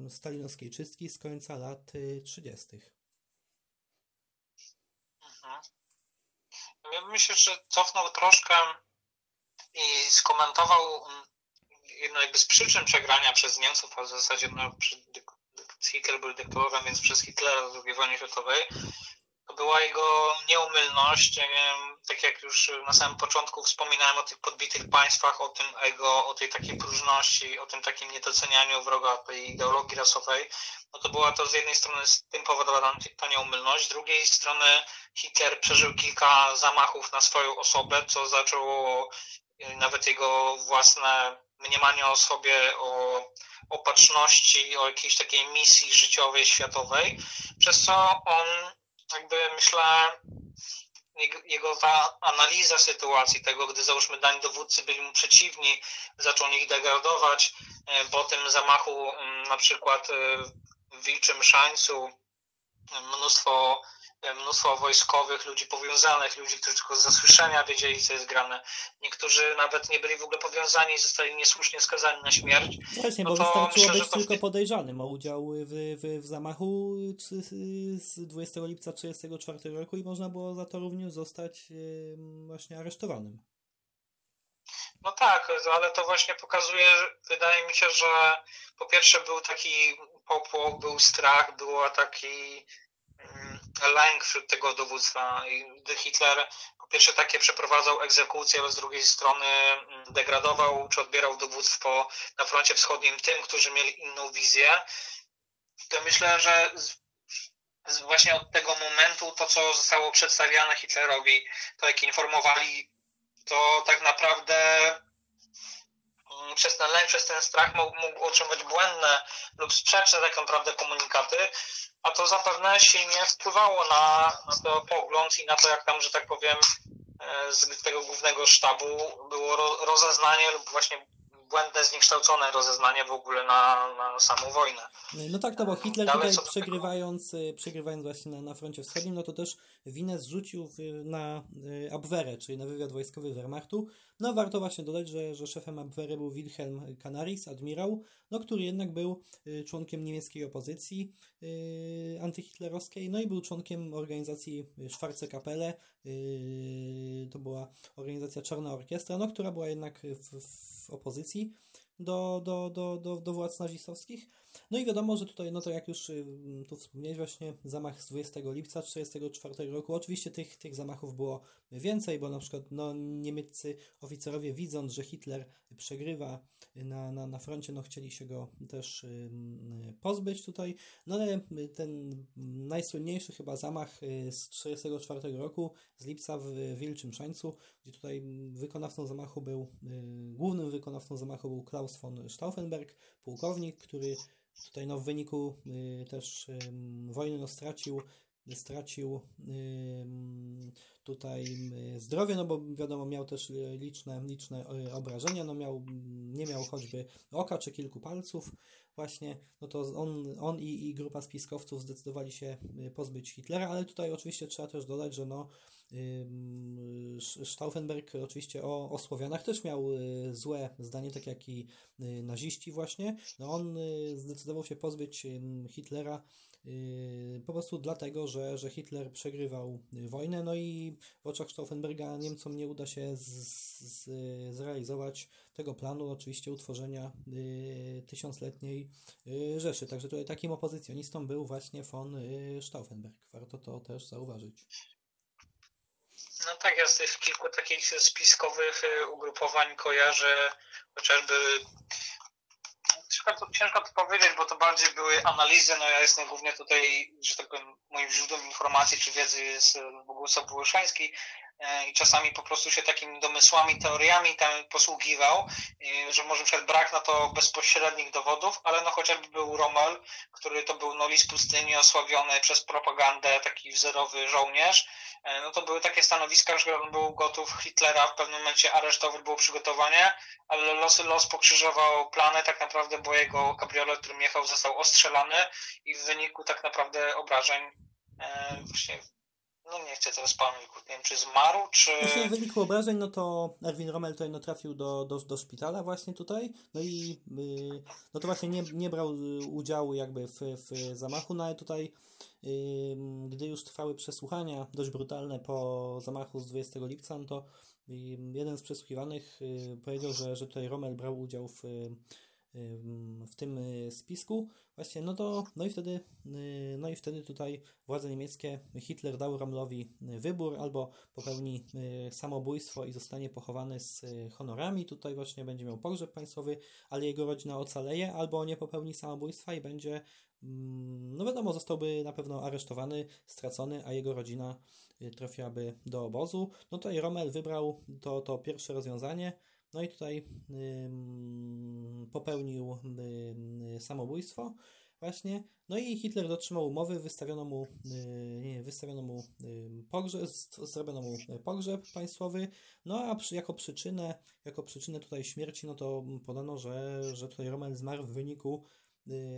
stalinowskiej czystki z końca lat 30. Mhm. Ja myślę, że cofnął troszkę i skomentował mm, jedno jakby z przyczyn przegrania przez Niemców, a w zasadzie no, Hitler był dyktatorem, więc przez Hitlera w II wojnie światowej, to była jego nieumylność, tak jak już na samym początku wspominałem o tych podbitych państwach, o tym ego, o tej takiej próżności, o tym takim niedocenianiu wroga tej ideologii rasowej, no to była to z jednej strony z tym powodowana ta nieumylność, z drugiej strony Hitler przeżył kilka zamachów na swoją osobę, co zaczęło nawet jego własne mniemanie o sobie, o opatrzności, o jakiejś takiej misji życiowej, światowej, przez co on jakby myślę jego ta analiza sytuacji, tego, gdy załóżmy dań dowódcy byli mu przeciwni, zaczął ich degradować, e, po tym zamachu mm, na przykład e, w Wilczym Szańcu mnóstwo mnóstwo wojskowych, ludzi powiązanych, ludzi, którzy tylko z zasłyszenia wiedzieli, co jest grane. Niektórzy nawet nie byli w ogóle powiązani i zostali niesłusznie skazani na śmierć. Właśnie, no bo wystarczyło myślę, być to... tylko podejrzanym o udział w, w, w zamachu z 20 lipca 1934 roku i można było za to również zostać właśnie aresztowanym. No tak, ale to właśnie pokazuje, wydaje mi się, że po pierwsze był taki popłoch, był strach, było taki lęk wśród tego dowództwa. Gdy Hitler po pierwsze takie przeprowadzał egzekucje, ale z drugiej strony mm, degradował czy odbierał dowództwo na froncie wschodnim tym, którzy mieli inną wizję, to myślę, że właśnie od tego momentu to, co zostało przedstawiane Hitlerowi, to jak informowali, to tak naprawdę mm, przez ten strach mógł, mógł otrzymywać błędne lub sprzeczne tak naprawdę komunikaty, a to zapewne silnie wpływało na, na to pogląd i na to, jak tam, że tak powiem, e, z tego głównego sztabu było rozeznanie lub właśnie błędne, zniekształcone rozeznanie w ogóle na, na samą wojnę. No tak, no bo Hitler Dalej tutaj przegrywając, e, przegrywając właśnie na, na froncie wschodnim, no to też winę zrzucił na e, Abwehrę, czyli na wywiad wojskowy Wehrmachtu. No warto właśnie dodać, że, że szefem Abwehry był Wilhelm Canaris, admirał, no, który jednak był e, członkiem niemieckiej opozycji yy, antyhitlerowskiej, no i był członkiem organizacji Schwarze Kapelle, yy, to była organizacja Czarna Orkiestra, no, która była jednak w, w opozycji do, do, do, do, do władz nazistowskich. No i wiadomo, że tutaj, no to jak już y, tu wspomniałeś właśnie, zamach z 20 lipca 1944 roku, oczywiście tych, tych zamachów było więcej, bo na przykład no, niemieccy oficerowie widząc, że Hitler przegrywa na, na, na froncie, no chcieli się go też y, pozbyć tutaj, no ale ten najsłynniejszy chyba zamach y, z 1944 roku, z lipca w Wilczym Szańcu, gdzie tutaj wykonawcą zamachu był, głównym wykonawcą zamachu był Klaus von Stauffenberg, pułkownik, który Tutaj no, w wyniku y, też y, wojny no, stracił, stracił y, tutaj zdrowie, no bo wiadomo, miał też liczne, liczne obrażenia, no miał, nie miał choćby oka czy kilku palców właśnie, no to on, on i, i grupa spiskowców zdecydowali się pozbyć Hitlera, ale tutaj oczywiście trzeba też dodać, że no Stauffenberg oczywiście o, o Słowianach też miał y, złe zdanie, tak jak i y, naziści właśnie. No on y, zdecydował się pozbyć Hitlera po prostu dlatego, że, że Hitler przegrywał wojnę, no i w oczach Stauffenberga Niemcom nie uda się z, z, zrealizować tego planu, oczywiście utworzenia tysiącletniej Rzeszy. Także tutaj takim opozycjonistą był właśnie von Stauffenberg. Warto to też zauważyć. No tak, ja z kilku takich spiskowych y, ugrupowań kojarzę chociażby ciężko to, powiedzieć, bo to bardziej były analizy, no ja jestem głównie tutaj, że tak powiem, moim źródłem informacji czy wiedzy jest Bogusław Błyszański, i czasami po prostu się takimi domysłami, teoriami tam posługiwał, że może przykład brak na to bezpośrednich dowodów, ale no chociażby był Rommel, który to był no lis pustyni osławiony przez propagandę, taki wzorowy żołnierz, e, no to były takie stanowiska, że on był gotów Hitlera w pewnym momencie aresztować, było przygotowanie, ale los, los pokrzyżował plany tak naprawdę, bo jego kabriolet, którym jechał, został ostrzelany i w wyniku tak naprawdę obrażeń e, właśnie no nie chcę teraz pamiętać, nie wiem, czy zmarł, czy... Właśnie w wyniku obrażeń, no to Erwin Rommel tutaj no, trafił do, do, do szpitala właśnie tutaj, no i yy, no to właśnie nie, nie brał udziału jakby w, w zamachu, no ale tutaj yy, gdy już trwały przesłuchania dość brutalne po zamachu z 20 lipca, no to yy, jeden z przesłuchiwanych y, powiedział, że, że tutaj Rommel brał udział w w tym y, spisku, właśnie, no to, no i wtedy, y, no i wtedy tutaj władze niemieckie, Hitler dał Rommelowi wybór, albo popełni samobójstwo i zostanie pochowany z honorami, tutaj właśnie będzie miał pogrzeb państwowy, ale jego rodzina ocaleje, albo nie popełni samobójstwa i będzie, mm, no wiadomo, zostałby na pewno aresztowany, stracony, a jego rodzina trafiłaby do obozu. No tutaj Rommel wybrał to, to pierwsze rozwiązanie, no i tutaj popełnił samobójstwo właśnie, no i Hitler dotrzymał umowy, wystawiono mu, nie, wystawiono mu pogrzeb, zrobiono mu pogrzeb państwowy, no a przy, jako przyczynę, jako przyczynę tutaj śmierci, no to podano, że, że tutaj Rommel zmarł w wyniku Y,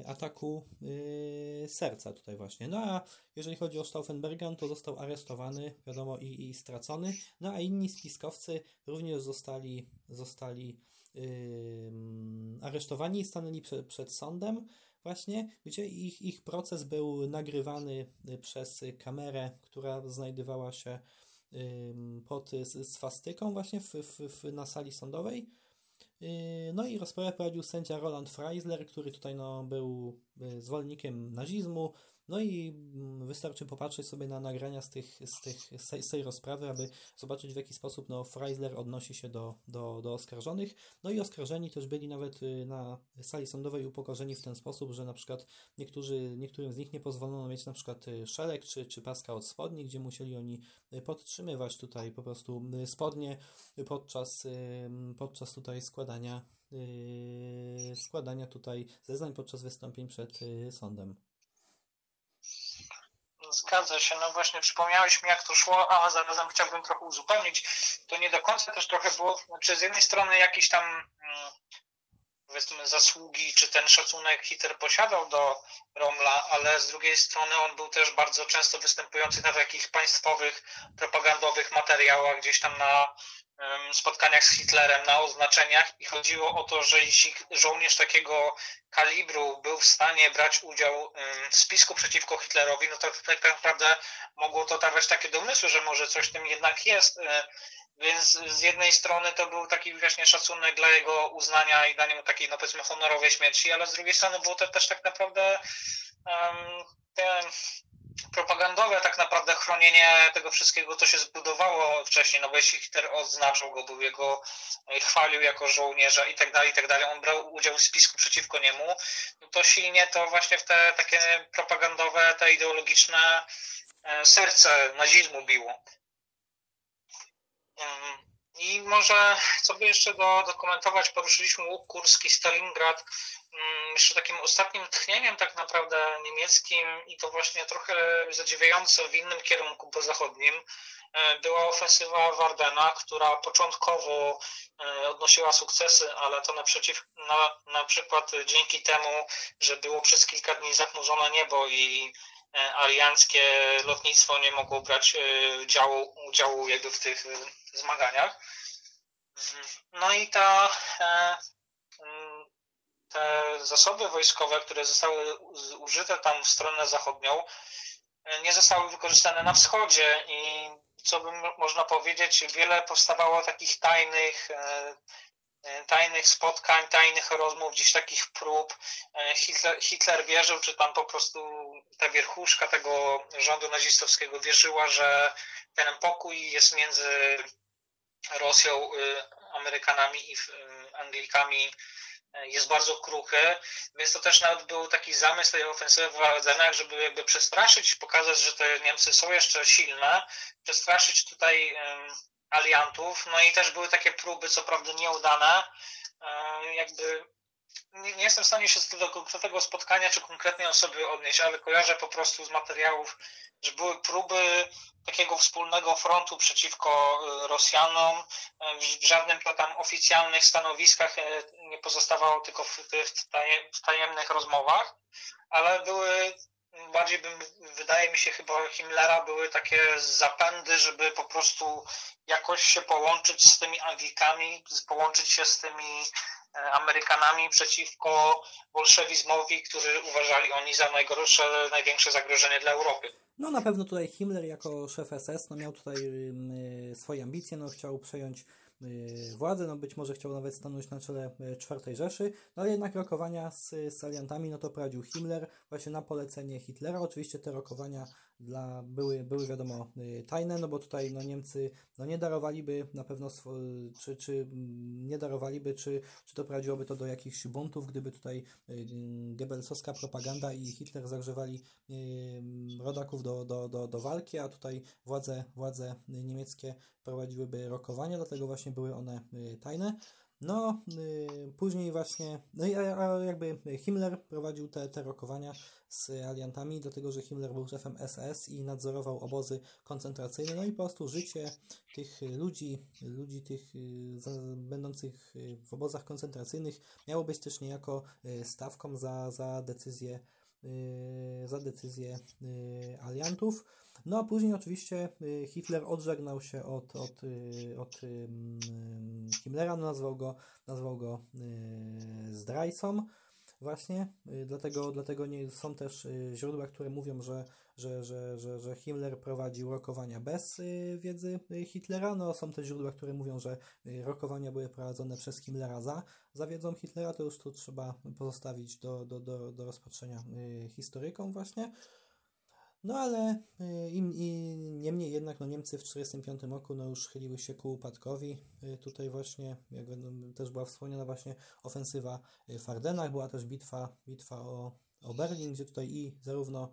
ataku y, serca tutaj właśnie. No a jeżeli chodzi o Stauffenberga, to został aresztowany, wiadomo, i, i stracony. No a inni spiskowcy również zostali, zostali yy, aresztowani i stanęli przed, przed sądem właśnie, gdzie ich, ich proces był nagrywany przez kamerę, która znajdowała się pod swastyką właśnie w, w, w, na sali sądowej. Yy, no i rozprawę prowadził sędzia Roland Freisler, który tutaj no, był y, zwolennikiem nazizmu, no i mm, wystarczy popatrzeć sobie na nagrania z, tych, z, tych, z tej rozprawy, aby zobaczyć w jaki sposób no, Freisler odnosi się do, do, do oskarżonych. No i oskarżeni też byli nawet y, na sali sądowej upokorzeni w ten sposób, że na przykład niektórzy, niektórym z nich nie pozwolono mieć na przykład y, szelek czy, czy paska od spodni, gdzie musieli oni podtrzymywać tutaj po prostu spodnie podczas, podczas tutaj składania składania tutaj zeznań podczas wystąpień przed sądem. Zgadza się. No właśnie przypomniałeś mi, jak to szło, a zarazem chciałbym trochę uzupełnić. To nie do końca też trochę było, znaczy z jednej strony jakiś tam powiedzmy zasługi, czy ten szacunek Hitler posiadał do Romla, ale z drugiej strony on był też bardzo często występujący na takich państwowych, propagandowych materiałach, gdzieś tam na spotkaniach z Hitlerem na oznaczeniach i chodziło o to, że jeśli żołnierz takiego kalibru był w stanie brać udział w spisku przeciwko Hitlerowi, no to tak naprawdę mogło to dawać takie domysły, że może coś w tym jednak jest. Więc z jednej strony to był taki właśnie szacunek dla jego uznania i dania mu takiej, no powiedzmy, honorowej śmierci, ale z drugiej strony było to też tak naprawdę um, te propagandowe tak naprawdę chronienie tego wszystkiego, co się zbudowało wcześniej, no bo jeśli Hitler odznaczył go, był jego, e, chwalił jako żołnierza i tak dalej, i tak dalej, on brał udział w spisku przeciwko niemu, no to silnie to właśnie w te takie propagandowe, te ideologiczne e, serce nazizmu biło. I może, co by jeszcze do, dokumentować, poruszyliśmy łuk kurski, Stalingrad, mm, jeszcze takim ostatnim tchnieniem tak naprawdę niemieckim i to właśnie trochę zadziwiające w innym kierunku pozachodnim e, była ofensywa w Ardennach, która początkowo e, odnosiła sukcesy, ale to naprzeciw, na, na przykład dzięki temu, że było przez kilka dni zachmurzone niebo i alianckie lotnictwo nie mogło brać udziału, udziału jakby w tych zmaganiach. No i ta, e, mm, te zasoby wojskowe, które zostały użyte tam w stronę zachodnią, e, nie zostały wykorzystane na wschodzie i co by można powiedzieć, wiele powstawało takich tajnych, e, tajnych spotkań, tajnych rozmów, gdzieś takich prób. Hitler, Hitler wierzył, czy tam po prostu ta wierchuszka tego rządu nazistowskiego wierzyła, że ten pokój jest między Rosją, y, Amerykanami i y, Anglikami y, jest bardzo kruchy, więc to też nawet był taki zamysł tej ofensywy w Ardenach, żeby jakby przestraszyć, pokazać, że te Niemcy są jeszcze silne, przestraszyć tutaj aliantów, no i też były takie próby, co prawda nieudane, jakby nie, nie jestem w stanie się do konkretnego spotkania czy konkretnej osoby odnieść, ale kojarzę po prostu z materiałów, że były próby takiego wspólnego frontu przeciwko e, Rosjanom. E, w żadnym tam oficjalnych stanowiskach e, nie pozostawało tylko w tych tajemnych rozmowach, ale były bardziej bym, wydaje mi się chyba Himmlera były takie zapędy, żeby po prostu jakoś się połączyć z tymi Anglikami, połączyć się z tymi Amerykanami przeciwko bolszewizmowi, który uważali oni za najgorsze, największe zagrożenie dla Europy. No na pewno tutaj Himmler jako szef SS no, miał tutaj y, swoje ambicje, no chciał przejąć Y, władzę, no być może chciał nawet stanąć na czele y, czwartej Rzeszy, no ale jednak rokowania z, z aliantami, no to prowadził Himmler właśnie na polecenie Hitlera. Oczywiście te rokowania dla, były, były wiadomo y, tajne, no bo tutaj no, Niemcy no, nie darowaliby na pewno, czy, czy mm, nie darowaliby, czy, czy doprowadziłoby to do jakichś buntów, gdyby tutaj Goebbelsowska propaganda i Hitler zagrzewali rodaków do, do, do, do walki, a tutaj władze, władze niemieckie prowadziłyby rokowania, dlatego właśnie były one tajne. No, y, później właśnie, no i a, a jakby Himmler prowadził te, te rokowania z aliantami, dlatego że Himmler był szefem SS i nadzorował obozy koncentracyjne, no i po prostu życie tych ludzi, ludzi tych y, będących w obozach koncentracyjnych miało być też niejako y, stawką za, za decyzję za decyzję y, aliantów. No a później oczywiście y, Hitler odżegnał się od, od, y, od um, Himmlera, no, nazwał go, nazwał go y, zdrajcą właśnie, dlatego, dlatego nie, są też źródła, które mówią, że, że, że, że, że Himmler prowadził rokowania bez wiedzy Hitlera, no są też źródła, które mówią, że rokowania były prowadzone przez Himmlera za, za wiedzą Hitlera, to już tu trzeba pozostawić do, do, do, do rozpatrzenia historykom właśnie. No ale y, niemniej jednak no Niemcy w 1945 roku no już chyliły się ku upadkowi. Y, tutaj właśnie, jak też była wspomniana właśnie ofensywa w Ardenach, była też bitwa, bitwa o, o Berlin, gdzie tutaj i zarówno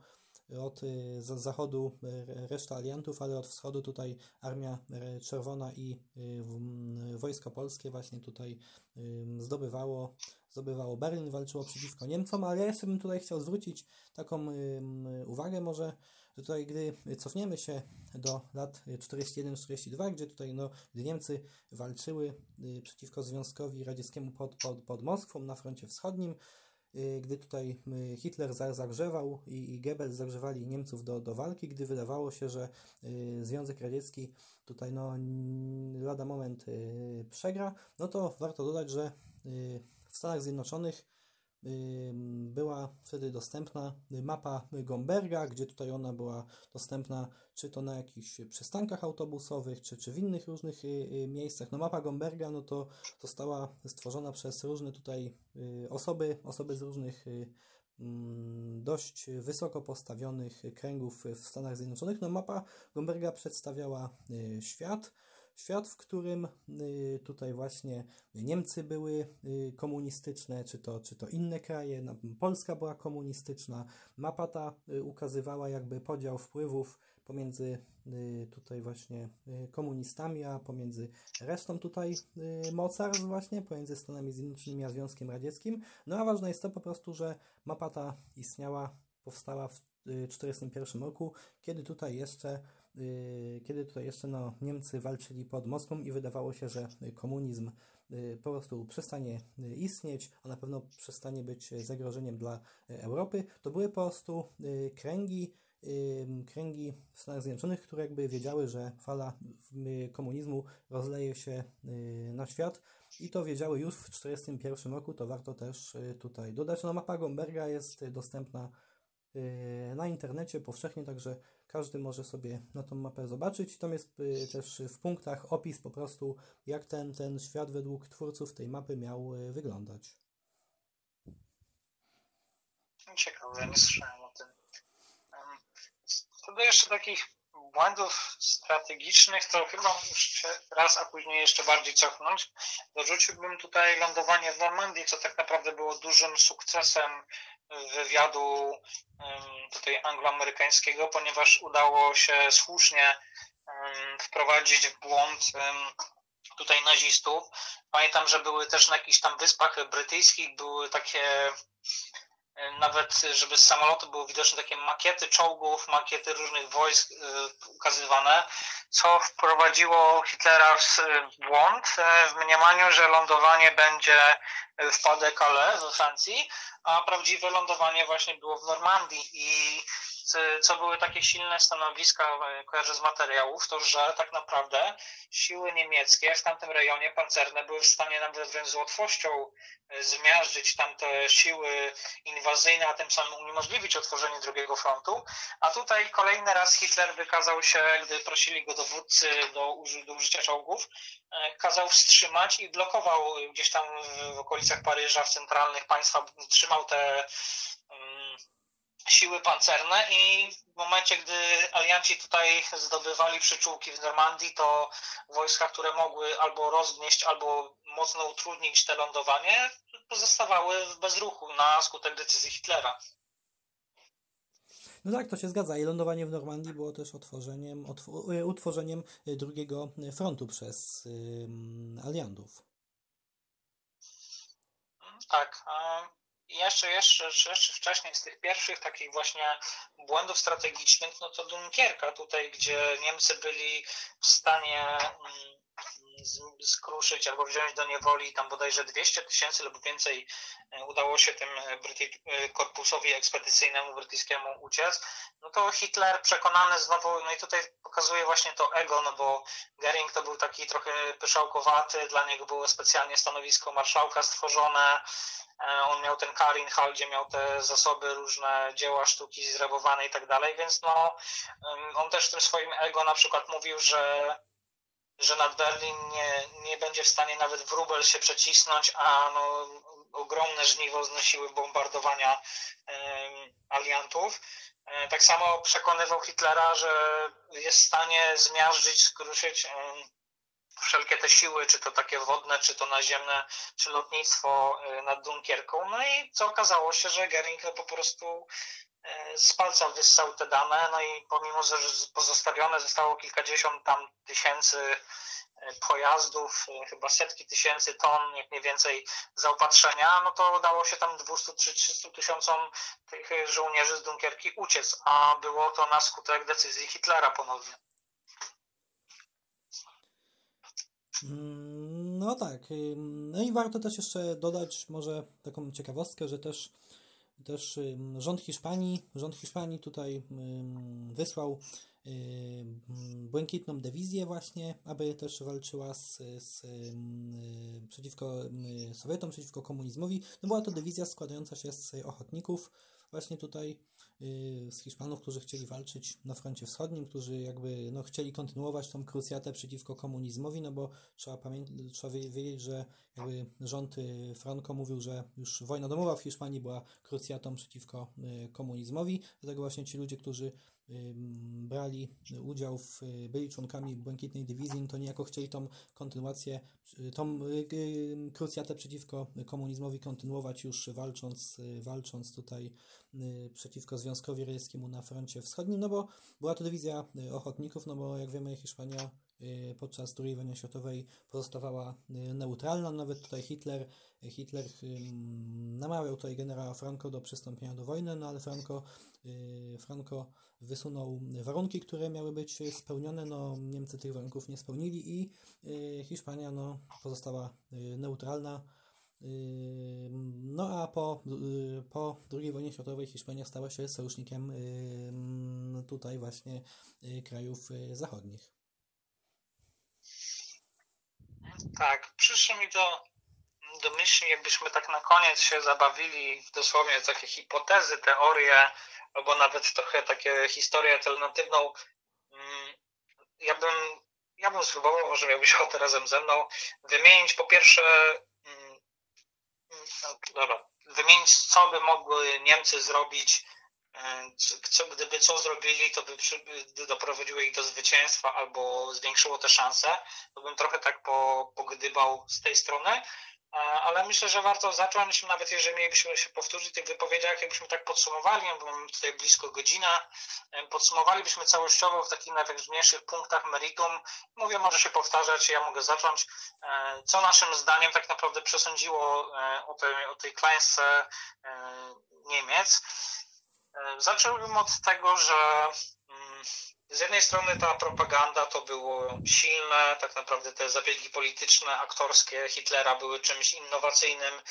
od y, zachodu reszta aliantów, ale od wschodu tutaj Armia Czerwona i wojsko polskie właśnie tutaj zdobywało zdobywało Berlin, walczyło przeciwko Niemcom, ale ja sobie bym tutaj chciał zwrócić taką uwagę może, że tutaj gdy cofniemy się do lat 41-42, gdzie tutaj no, gdy Niemcy walczyły y, przeciwko Związkowi Radzieckiemu pod, pod, pod Moskwą na froncie wschodnim, y, gdy tutaj y, Hitler zagrzewał i, Goebbels zagrzewali Niemców do, do walki, gdy wydawało się, że Związek Radziecki tutaj no, lada moment przegra, no to warto dodać, że w Stanach Zjednoczonych była wtedy dostępna mapa Gomberga, gdzie tutaj ona była dostępna czy to na jakichś przystankach autobusowych, czy, czy w innych różnych y, y, miejscach. No mapa Gomberga no to została stworzona przez różne tutaj y, osoby, osoby z różnych mm, dość wysoko postawionych kręgów w Stanach Zjednoczonych. No mapa Gomberga przedstawiała świat, Świat, w którym y, tutaj właśnie Niemcy były y, komunistyczne, czy to, czy to inne kraje, Polska była komunistyczna. Mapa ta y, ukazywała jakby podział wpływów pomiędzy tutaj właśnie komunistami, a pomiędzy resztą tutaj mocarstw właśnie, pomiędzy Stanami Zjednoczonymi a Związkiem Radzieckim. No a ważne jest to po prostu, że mapa ta istniała, powstała w 1941 roku, kiedy tutaj jeszcze kiedy tutaj jeszcze no, Niemcy walczyli pod Moskwą i wydawało się, że komunizm y, po prostu przestanie y, istnieć, a na pewno przestanie być zagrożeniem dla Europy, to były po prostu kręgi, kręgi w Stanach Zjednoczonych, które jakby wiedziały, że fala komunizmu rozleje się na świat i to wiedziały już w 1941 roku, to warto też tutaj dodać. No mapa Gomberga jest dostępna na internecie powszechnie, także każdy może sobie na tą mapę zobaczyć. Tam jest y, też w punktach opis po prostu, jak ten, ten świat według twórców tej mapy miał y, wyglądać. Ciekawe, nie słyszałem o tym. Co do jeszcze takich błędów strategicznych, to chyba muszę raz, a później jeszcze bardziej cofnąć. Dorzuciłbym tutaj lądowanie w Normandii, co tak naprawdę było dużym sukcesem wywiadu tutaj angloamerykańskiego, ponieważ udało się słusznie wprowadzić w błąd tutaj nazistów. Pamiętam, że były też na jakichś tam wyspach brytyjskich, były takie nawet, żeby z samolotu były widoczne takie makiety czołgów, makiety różnych wojsk y, ukazywane, co wprowadziło Hitlera w błąd e, w mniemaniu, że lądowanie będzie w Pas de Calais we Francji, a prawdziwe lądowanie właśnie było w Normandii i co były takie silne stanowiska, e, kojarzę z materiałów, to że tak naprawdę siły niemieckie w tamtym rejonie pancerne były w stanie nawet wręcz z łatwością e, zmiażdżyć tamte siły inwazyjne, a tym samym uniemożliwić otworzenie drugiego frontu. A tutaj kolejny raz Hitler wykazał się, gdy prosili go dowódcy do, do użycia czołgów, e, kazał wstrzymać i blokował gdzieś tam w okolicach Paryża, w centralnych państwach, trzymał te um, siły pancerne i w momencie, gdy alianci tutaj zdobywali przyczółki w Normandii, to wojska, które mogły albo rozgnieść, albo mocno utrudnić te lądowanie, pozostawały w bezruchu na skutek decyzji Hitlera. No tak, to się zgadza. I lądowanie w Normandii było też otworzeniem, utworzeniem drugiego frontu przez um, aliantów. Tak. Jeszcze, jeszcze, jeszcze wcześniej z tych pierwszych takich właśnie błędów strategicznych, no to Dunkierka tutaj, gdzie Niemcy byli w stanie mm, skruszyć albo wziąć do niewoli tam bodajże 200 tysięcy lub więcej e, udało się tym Bryty- e, korpusowi ekspedycyjnemu brytyjskiemu uciec, no to Hitler przekonany znowu, no i tutaj pokazuje właśnie to ego, no bo Gering to był taki trochę pyszałkowaty, dla niego było specjalnie stanowisko marszałka stworzone, e, on miał ten Karin gdzie miał te zasoby, różne dzieła sztuki zrabowane i tak dalej, więc no on też w tym swoim ego na przykład mówił, że że nad Berlin nie, nie będzie w stanie nawet wróbel się przecisnąć, a no, ogromne żniwo znosiły bombardowania aliantów. E, tak samo przekonywał Hitlera, że jest w stanie zmiażdżyć, skruszyć wszelkie te siły, czy to takie wodne, czy to naziemne, czy lotnictwo e, nad Dunkierką. No i co okazało się, że Gering po prostu E, z palca wyssał te dane, no i pomimo, że pozostawione zostało kilkadziesiąt tam tysięcy e, pojazdów, e, chyba setki tysięcy ton, jak mniej więcej zaopatrzenia, no to udało się tam 200 300 tysiącom tych żołnierzy z Dunkierki uciec, a było to na skutek decyzji Hitlera ponownie. Mm, no tak. No i warto też jeszcze dodać może taką ciekawostkę, że też też rząd Hiszpanii, rząd Hiszpanii tutaj wysłał błękitną dywizję właśnie, aby też walczyła z, z, przeciwko Sowietom, przeciwko komunizmowi. No była to dywizja składająca się z ochotników właśnie tutaj z Hiszpanów, którzy chcieli walczyć na froncie wschodnim, którzy jakby no, chcieli kontynuować tą krucjatę przeciwko komunizmowi, no bo trzeba, trzeba wiedzieć, że jakby rząd y, Franco mówił, że już wojna domowa w Hiszpanii była krucjatą przeciwko y, komunizmowi, dlatego właśnie ci ludzie, którzy brali udział w, byli członkami Błękitnej Dywizji, no to niejako chcieli tą kontynuację, tą krucjatę przeciwko komunizmowi kontynuować już walcząc, walcząc tutaj przeciwko Związkowi Radzieckiemu na froncie wschodnim, no bo była to dywizja ochotników, no bo jak wiemy Hiszpania podczas II wojny światowej pozostawała neutralna, nawet tutaj Hitler Hitler namawiał tutaj generała Franco do przystąpienia do wojny, no ale Franco, Franco wysunął warunki, które miały być spełnione, no Niemcy tych warunków nie spełnili i y, Hiszpania no, pozostała y, neutralna. Y, no a po, po II wojnie światowej Hiszpania stała się sojusznikiem tutaj właśnie krajów zachodnich. Tak, przyszło mi do, do myśli, jakbyśmy tak na koniec się zabawili dosłownie takie hipotezy, teorie, albo nawet trochę takie historię alternatywną. Mm, ja bym, ja bym spróbował, może miałbyś ochotę razem ze mną, wymienić po pierwsze, mm, no, dobra, wymienić, co by mogły Niemcy zrobić, co, gdyby co zrobili, to by, doprowadziło ich do zwycięstwa albo zwiększyło te szanse. To bym trochę tak po, pogdybał z tej strony ale myślę, że warto zacząć, nawet jeżeli mielibyśmy się powtórzyć w tych wypowiedziach, jakbyśmy tak podsumowali, bo mamy tutaj blisko godzina, podsumowalibyśmy całościowo w takich najważniejszych punktach meritum. Mówię, może się powtarzać, ja mogę zacząć. E, co naszym zdaniem tak naprawdę przesądziło e, o tej, o tej klęsce e, Niemiec? Zacząłbym od tego, że z jednej strony ta propaganda to było silne, tak naprawdę te zabiegi polityczne, aktorskie Hitlera były czymś innowacyjnym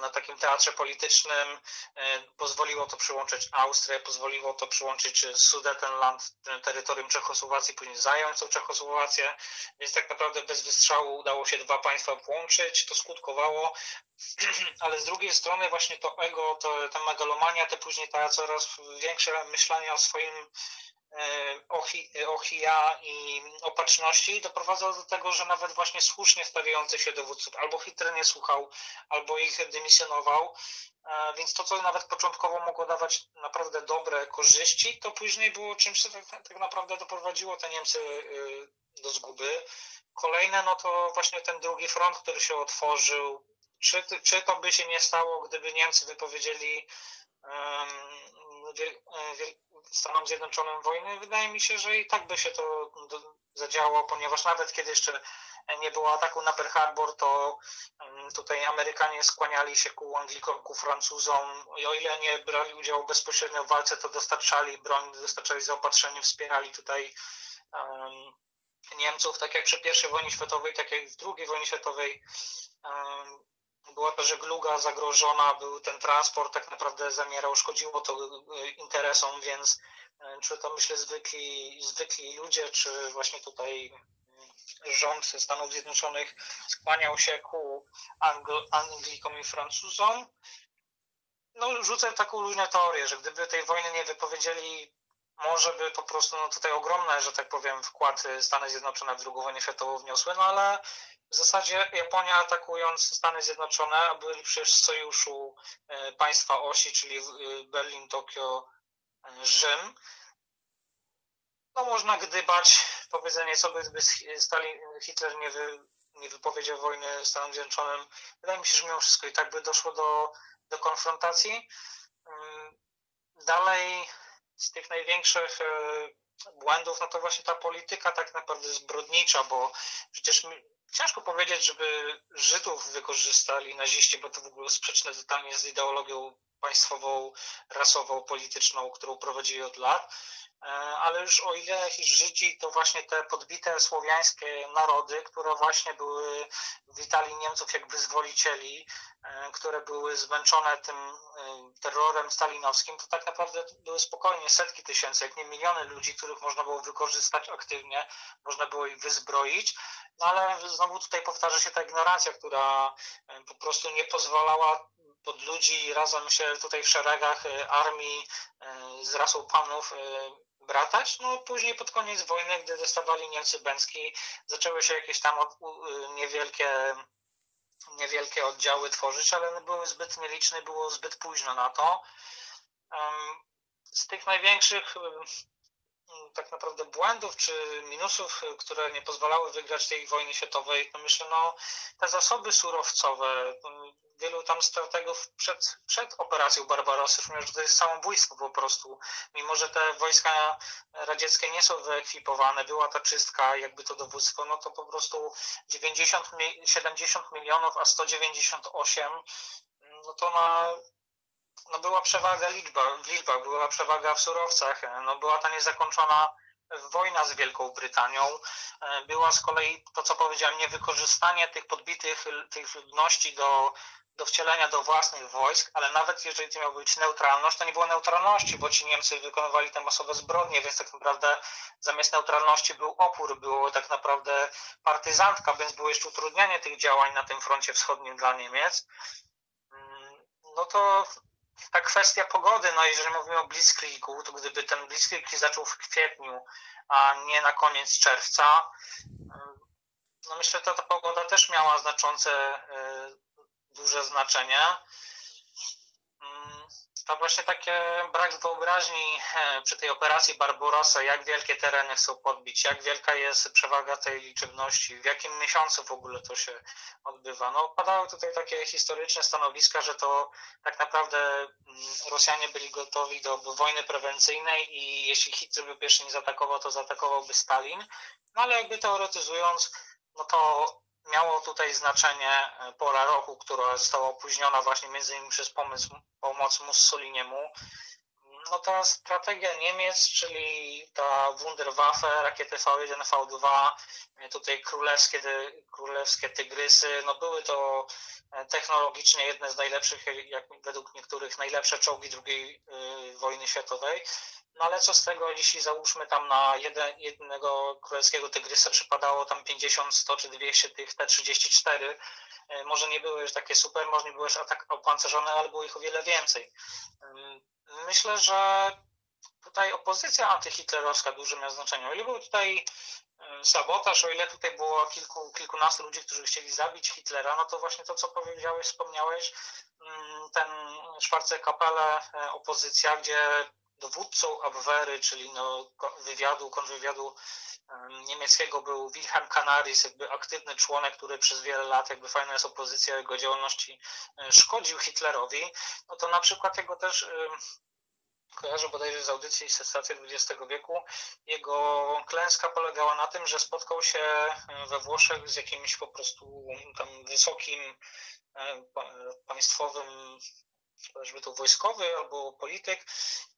na takim teatrze politycznym. E, pozwoliło to przyłączyć Austrię, pozwoliło to przyłączyć Sudetenland, terytorium Czechosłowacji, później zająć tą Czechosłowację, więc tak naprawdę bez wystrzału udało się dwa państwa połączyć, to skutkowało, ale z drugiej strony właśnie to ego, to, ta megalomania, te później ta coraz większe myślenie o swoim E, ochija i opatrzności doprowadzało do tego, że nawet właśnie słusznie stawiający się dowódców albo Hitler nie słuchał, albo ich dymisjonował, e, więc to, co nawet początkowo mogło dawać naprawdę dobre korzyści, to później było czymś, co tak, tak naprawdę doprowadziło te Niemcy e, do zguby. Kolejne, no to właśnie ten drugi front, który się otworzył. Czy, czy to by się nie stało, gdyby Niemcy wypowiedzieli Stanom Zjednoczonym wojny, wydaje mi się, że i tak by się to zadziało, ponieważ nawet kiedy jeszcze nie było ataku na Pearl Harbor, to tutaj Amerykanie skłaniali się ku Anglikom, ku Francuzom i o ile nie brali udziału bezpośrednio w walce, to dostarczali broń, dostarczali zaopatrzenie, wspierali tutaj um, Niemców, tak jak przy I wojnie światowej, tak jak w II wojnie światowej. Um, była to żegluga zagrożona, był ten transport tak naprawdę zamierał, szkodziło to e, interesom, więc e, czy to myślę zwykli, zwykli ludzie, czy właśnie tutaj rząd Stanów Zjednoczonych skłaniał się ku Angl Anglikom i Francuzom. No, rzucę taką luźną teorię, że gdyby tej wojny nie wypowiedzieli, może by po prostu no, tutaj ogromne, że tak powiem, wkład Stany Zjednoczone w II wojnę światową wniosły, no ale w zasadzie Japonia atakując Stany Zjednoczone, a byli przecież w sojuszu e, państwa osi, czyli Berlin, Tokio, e, Rzym, no można gdybać, powiedzenie co by Stalin, Hitler nie, wy, nie wypowiedział wojny Stanom Zjednoczonym. Wydaje mi się, że mimo wszystko i tak by doszło do, do konfrontacji. Mm, dalej z tych największych e, błędów, no to właśnie ta polityka tak naprawdę zbrodnicza, bo przecież ciężko powiedzieć, żeby Żydów wykorzystali naziści, bo to w ogóle sprzeczne totalnie z ideologią państwową, rasową, polityczną, którą prowadzili od lat. E, ale już o ile Żydzi to właśnie te podbite słowiańskie narody, które właśnie były, witali Niemców jak wyzwolicieli, e, które były zmęczone tym e, terrorem stalinowskim, to tak naprawdę były spokojnie setki tysięcy, jak nie miliony ludzi, których można było wykorzystać aktywnie, można było ich wyzbroić, no ale znowu tutaj powtarza się ta ignorancja, która po prostu nie pozwalała pod ludzi razem się tutaj w szeregach armii z rasą panów bratać. No później pod koniec wojny, gdy dostawali Niemcy Bęcki, zaczęły się jakieś tam niewielkie niewielkie oddziały tworzyć, ale były zbyt nieliczne, było zbyt późno na to. Z tych największych tak naprawdę błędów czy minusów, które nie pozwalały wygrać tej wojny światowej, to myślę, no te zasoby surowcowe, wielu tam strategów przed, przed operacją Barbarossa mówią, że to jest samobójstwo po prostu. Mimo, że te wojska radzieckie nie są wyekwipowane, była ta czystka, jakby to dowództwo, no to po prostu 90, 70 milionów, a 198, no to na no była przewaga liczba, w liczbach, była przewaga w surowcach, no była ta niezakończona wojna z Wielką Brytanią. Była z kolei to, co powiedziałem, niewykorzystanie tych podbitych tych ludności do do wcielenia do własnych wojsk, ale nawet jeżeli to miała być neutralność, to nie było neutralności, bo ci Niemcy wykonywali te masowe zbrodnie, więc tak naprawdę zamiast neutralności był opór, było tak naprawdę partyzantka, więc było jeszcze utrudnianie tych działań na tym froncie wschodnim dla Niemiec. Mm, no to ta kwestia pogody, no jeżeli mówimy o Blitzkriegu, to gdyby ten Blitzkrieg zaczął w kwietniu, a nie na koniec czerwca, no myślę, że ta pogoda też miała znaczące y, duże znaczenie. To właśnie takie brak wyobraźni e, przy tej operacji Barbarossa, jak wielkie tereny chcą podbić, jak wielka jest przewaga tej liczebności, w jakim miesiącu w ogóle to się odbywa. No, padały tutaj takie historyczne stanowiska, że to tak naprawdę mm, Rosjanie byli gotowi do wojny prewencyjnej i jeśli Hitler by pierwszy nie zaatakował, to zaatakowałby Stalin. No ale jakby teoretyzując, no to miało tutaj znaczenie e, pora roku, która została opóźniona właśnie między innymi przez pomysł, pomoc Mussoliniemu. No ta strategia Niemiec, czyli ta Wunderwaffe, rakiety V1, V2, e, tutaj królewskie, królewskie tygrysy, no były to e, technologicznie jedne z najlepszych, jak według niektórych najlepsze czołgi II wojny światowej. No ale co z tego, jeśli załóżmy tam na jeden, jednego królewskiego tygrysa przypadało tam 50, 100 czy 200 tych T-34, e, może nie były już takie super, może nie były już atak opancerzone, ale było ich o wiele więcej. Myślę, że tutaj opozycja antyhitlerowska duże miała znaczenie. O ile był tutaj sabotaż, o ile tutaj było kilku, kilkunastu ludzi, którzy chcieli zabić Hitlera, no to właśnie to, co powiedziałeś, wspomniałeś, ten Schwarze Kapelle, e, opozycja, gdzie dowódcą Abwehry, czyli no, wywiadu, kontrwywiadu niemieckiego był Wilhelm Canaris, jakby aktywny członek, który przez wiele lat, jakby fajna jest opozycja jego działalności, e, szkodził Hitlerowi, no to na przykład jego też kojarzę bodajże z audycji Sensacji XX wieku. Jego klęska polegała na tym, że spotkał się we Włoszech z jakimś po prostu tam wysokim państwowym chociażby to wojskowy albo polityk,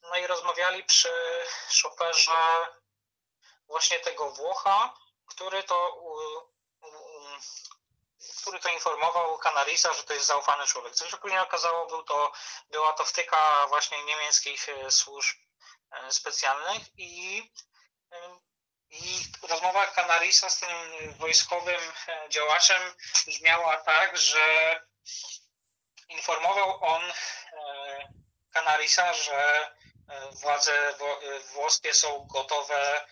no i rozmawiali przy szoferze właśnie tego Włocha, który to który to informował Canarisa, że to jest zaufany człowiek. Co się później okazało, był to, była to wtyka właśnie niemieckich e, służb e, specjalnych i, e, i rozmowa Canarisa z tym wojskowym działaczem brzmiała tak, że informował on Canarisa, że władze włoskie są gotowe,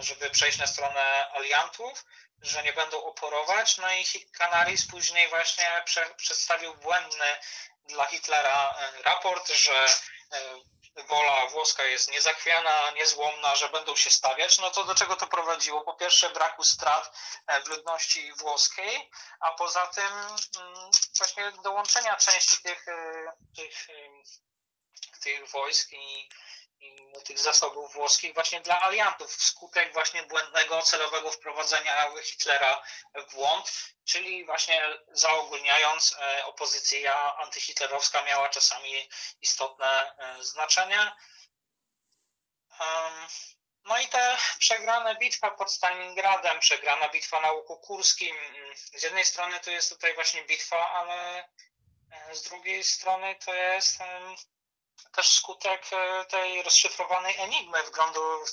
żeby przejść na stronę aliantów, że nie będą oporować. No i Canaris później właśnie prze, przedstawił błędny dla Hitlera e, raport, że e, wola włoska jest niezachwiana, niezłomna, że będą się stawiać, no to do czego to prowadziło? Po pierwsze braku strat e, w ludności włoskiej, a poza tym mm, właśnie dołączenia części tych, tych, tych wojsk i tych zasobów włoskich właśnie dla aliantów wskutek właśnie błędnego, celowego wprowadzenia Hitlera w błąd, czyli właśnie zaogólniając e, opozycja antyhitlerowska miała czasami istotne e, znaczenie. No i te przegrane bitwa pod Stalingradem, przegrana bitwa na Łuku Kurskim, z jednej strony to jest tutaj właśnie bitwa, ale e, z drugiej strony to jest też skutek e, tej rozszyfrowanej enigmy wglądu w,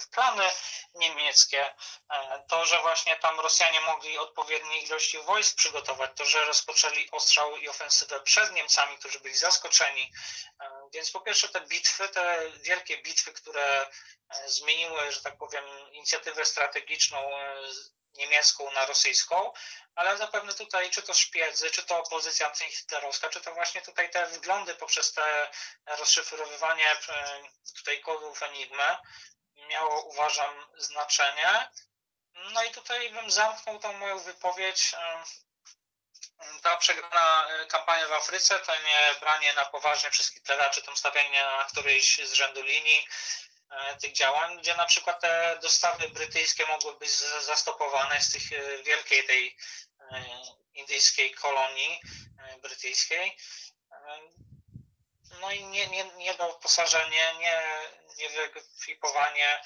w plany niemieckie. E, to, że właśnie tam Rosjanie mogli odpowiedniej ilości wojsk przygotować, to, że rozpoczęli ostrzał i ofensywę przed Niemcami, którzy byli zaskoczeni. E, więc po pierwsze te bitwy, te wielkie bitwy, które zmieniły, że tak powiem, inicjatywę strategiczną niemiecką na rosyjską, ale zapewne tutaj, czy to szpiedzy, czy to opozycja antyhitlerowska, czy to właśnie tutaj te wglądy poprzez te rozszyfrowywanie e, tutaj kodów Enigmy miało, uważam, znaczenie. No i tutaj bym zamknął tą moją wypowiedź. E, ta przegrana kampania w Afryce, to nie branie na poważnie przez Hitlera, czy tam stawianie na którejś z rzędu linii, E, tych działań, gdzie na przykład te dostawy brytyjskie mogły być zastopowane z tych e, wielkiej tej e, indyjskiej kolonii brytyjskiej. No i nie, nie, nie doposażenie, nie, nie wyekwipowanie,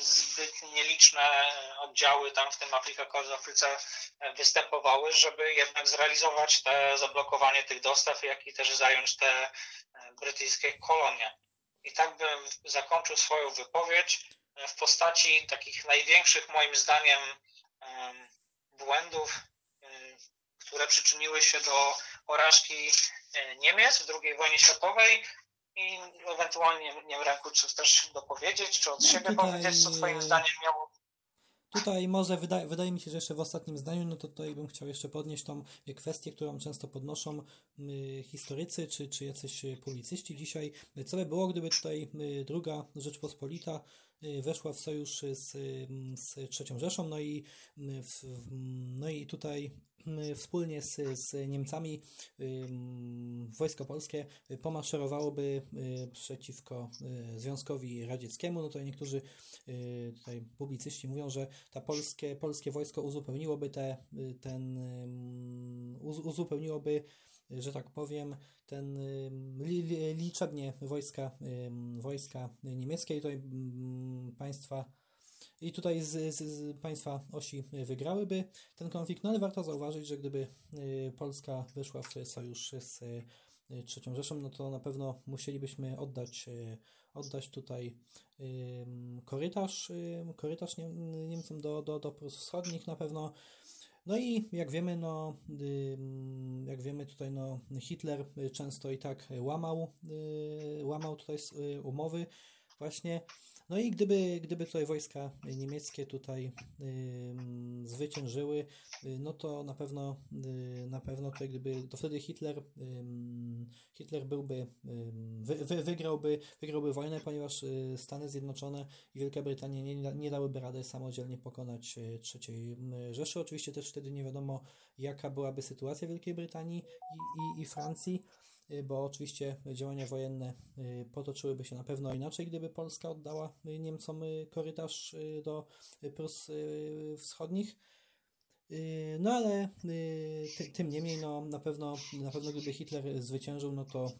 zbyt nieliczne oddziały tam w tym Afrika Afryce występowały, żeby jednak zrealizować te zablokowanie tych dostaw, jak i też zająć te brytyjskie kolonie. I tak bym zakończył swoją wypowiedź e, w postaci takich największych moim zdaniem błędów, e, które przyczyniły się do porażki e, Niemiec w II wojnie światowej. I ewentualnie nie wiem Ręku, czy też dopowiedzieć, czy od siebie Tutaj... powiedzieć, co twoim zdaniem miało Tutaj może wydaje, wydaje mi się, że jeszcze w ostatnim zdaniu, no to tutaj bym chciał jeszcze podnieść tą kwestię, którą często podnoszą historycy czy, czy jacyś publicyści dzisiaj. Co by było, gdyby tutaj druga Rzeczpospolita y, weszła w sojusz z, z trzecią Rzeszą, no i, w, no i tutaj wspólnie z, z Niemcami wojsko polskie pomaszerowałoby przeciwko Związkowi Radzieckiemu. No to niektórzy tutaj publicyści mówią, że ta polskie, polskie wojsko uzupełniłoby te, ten uzupełniłoby że tak powiem, ten liczebnie wojska, wojska niemieckie i tutaj państwa i tutaj z, z, z, państwa osi wygrałyby ten konflikt, no ale warto zauważyć, że gdyby y, Polska wyszła w sojusz z y, trzecią Rzeszą, no to na pewno musielibyśmy oddać, y, oddać tutaj korytarz, korytarz Niemcom do, do, do Wschodnich na pewno. No i jak wiemy, no, jak wiemy tutaj, no, Hitler często i tak łamał, łamał tutaj umowy. Właśnie no i gdyby, gdyby tutaj wojska niemieckie tutaj y, zwyciężyły, y, no to na pewno, y, na pewno tutaj gdyby, to wtedy Hitler, y, Hitler byłby, wy, wy, wygrałby, wygrałby wojnę, ponieważ y, Stany Zjednoczone i Wielka Brytania nie, nie dałyby rady samodzielnie pokonać y, trzeciej Rzeszy. Oczywiście też wtedy nie wiadomo, jaka byłaby sytuacja Wielkiej Brytanii i, i, i Francji. Bo oczywiście działania wojenne potoczyłyby się na pewno inaczej, gdyby Polska oddała Niemcom korytarz do Prus Wschodnich. No ale ty, tym niemniej, no, na, pewno, na pewno gdyby Hitler zwyciężył, no to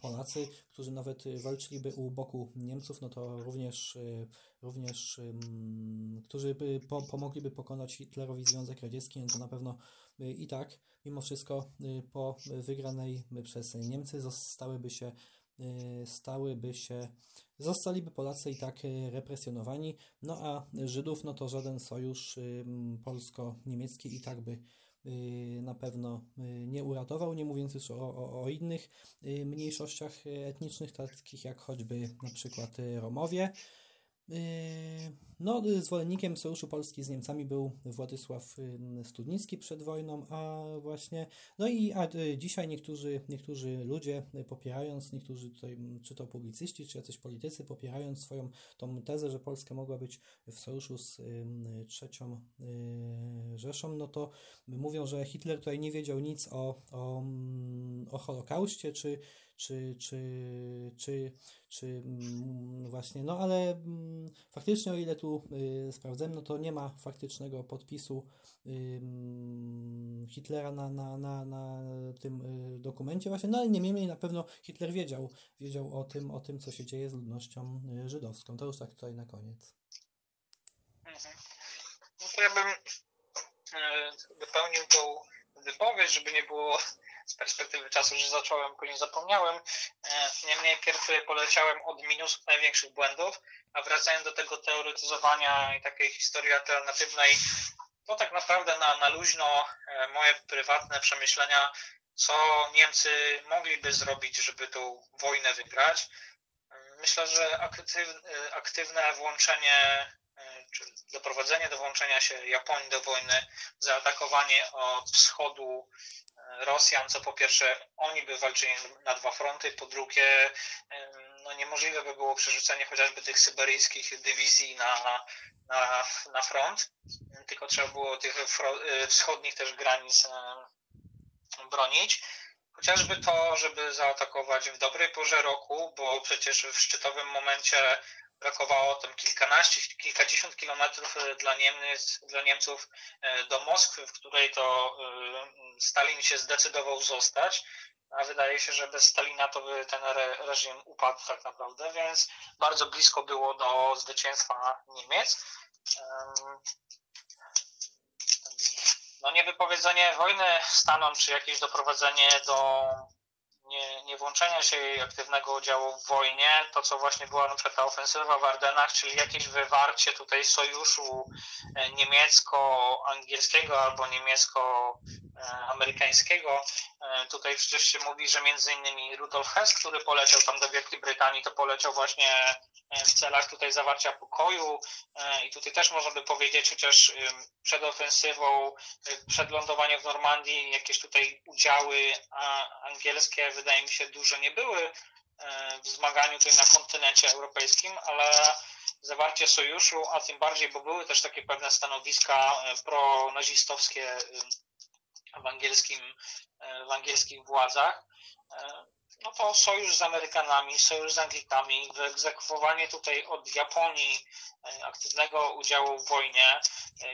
Polacy, którzy nawet walczyliby u boku Niemców, no to również, również którzy by po, pomogliby pokonać Hitlerowi Związek Radziecki, no to na pewno i tak, mimo wszystko po wygranej przez Niemcy zostałyby się stałyby się, zostaliby Polacy i tak represjonowani, no a Żydów, no to żaden sojusz polsko-niemiecki i tak by na pewno nie uratował, nie mówiąc już o, o, o innych mniejszościach etnicznych, takich jak choćby na przykład Romowie. No, zwolennikiem Sojuszu Polski z Niemcami był Władysław Studnicki przed wojną, a właśnie, no i a y, dzisiaj niektórzy, niektórzy ludzie popierając, niektórzy tutaj, czy to publicyści, czy jacyś politycy, popierając swoją tą tezę, że Polska mogła być w sojuszu z trzecią y, Rzeszą, no to mówią, że Hitler tutaj nie wiedział nic o, o, o Holokauście, czy, czy, czy, czy, czy mm, właśnie, no ale mm, faktycznie o ile tu y, sprawdzę, no to nie ma faktycznego podpisu y, mm, Hitlera na, na, na, na tym y, dokumencie właśnie, no ale niemniej na pewno Hitler wiedział, wiedział o tym, o tym, co się dzieje z ludnością żydowską. To już tak tutaj na koniec. Mhm. No to ja bym tą wypowiedź, żeby nie było z perspektywy czasu, że zacząłem, później zapomniałem. E, niemniej pierw poleciałem od minusów największych błędów, a wracając do tego teoretyzowania i takiej historii alternatywnej, to tak naprawdę na, na luźno e, moje prywatne przemyślenia, co Niemcy mogliby zrobić, żeby tą wojnę wygrać. Myślę, że aktywne, aktywne włączenie e, czy doprowadzenie do włączenia się Japonii do wojny, zaatakowanie od wschodu Rosjan, co po pierwsze oni by walczyli na dwa fronty, po drugie no niemożliwe by było przerzucenie chociażby tych syberyjskich dywizji na, na, na front, tylko trzeba było tych y, wschodnich też granic bronić. Chociażby to, żeby zaatakować w dobrej porze roku, bo przecież w szczytowym momencie brakowało tam kilkanaście, kilkadziesiąt kilometrów e, dla, Niemiec, dla Niemców e, do Moskwy, w której to e, Stalin się zdecydował zostać, a wydaje się, że bez Stalina to by ten reżim upadł tak naprawdę, więc bardzo blisko było do zwycięstwa Niemiec. No niewypowiedzenie wojny Stanom, czy jakieś doprowadzenie do nie, nie włączenia się jej aktywnego udziału w wojnie, to co właśnie była na przykład ta ofensywa w Ardenach, czyli jakieś wywarcie tutaj sojuszu e, niemiecko-angielskiego albo niemiecko-amerykańskiego. E, tutaj przecież się mówi, że między innymi Rudolf Hess, który poleciał tam do Wielkiej Brytanii, to poleciał właśnie e, w celach tutaj zawarcia pokoju. I tutaj też można by powiedzieć, chociaż przed ofensywą, przed lądowaniem w Normandii jakieś tutaj udziały angielskie wydaje mi się, duże nie były e, w zmaganiu tutaj na kontynencie europejskim, ale zawarcie sojuszu, a tym bardziej, bo były też takie pewne stanowiska e, pronazistowskie e, w, angielskim, w angielskich władzach, no to sojusz z Amerykanami, sojusz z Anglikami, wyegzekwowanie tutaj od Japonii aktywnego udziału w wojnie,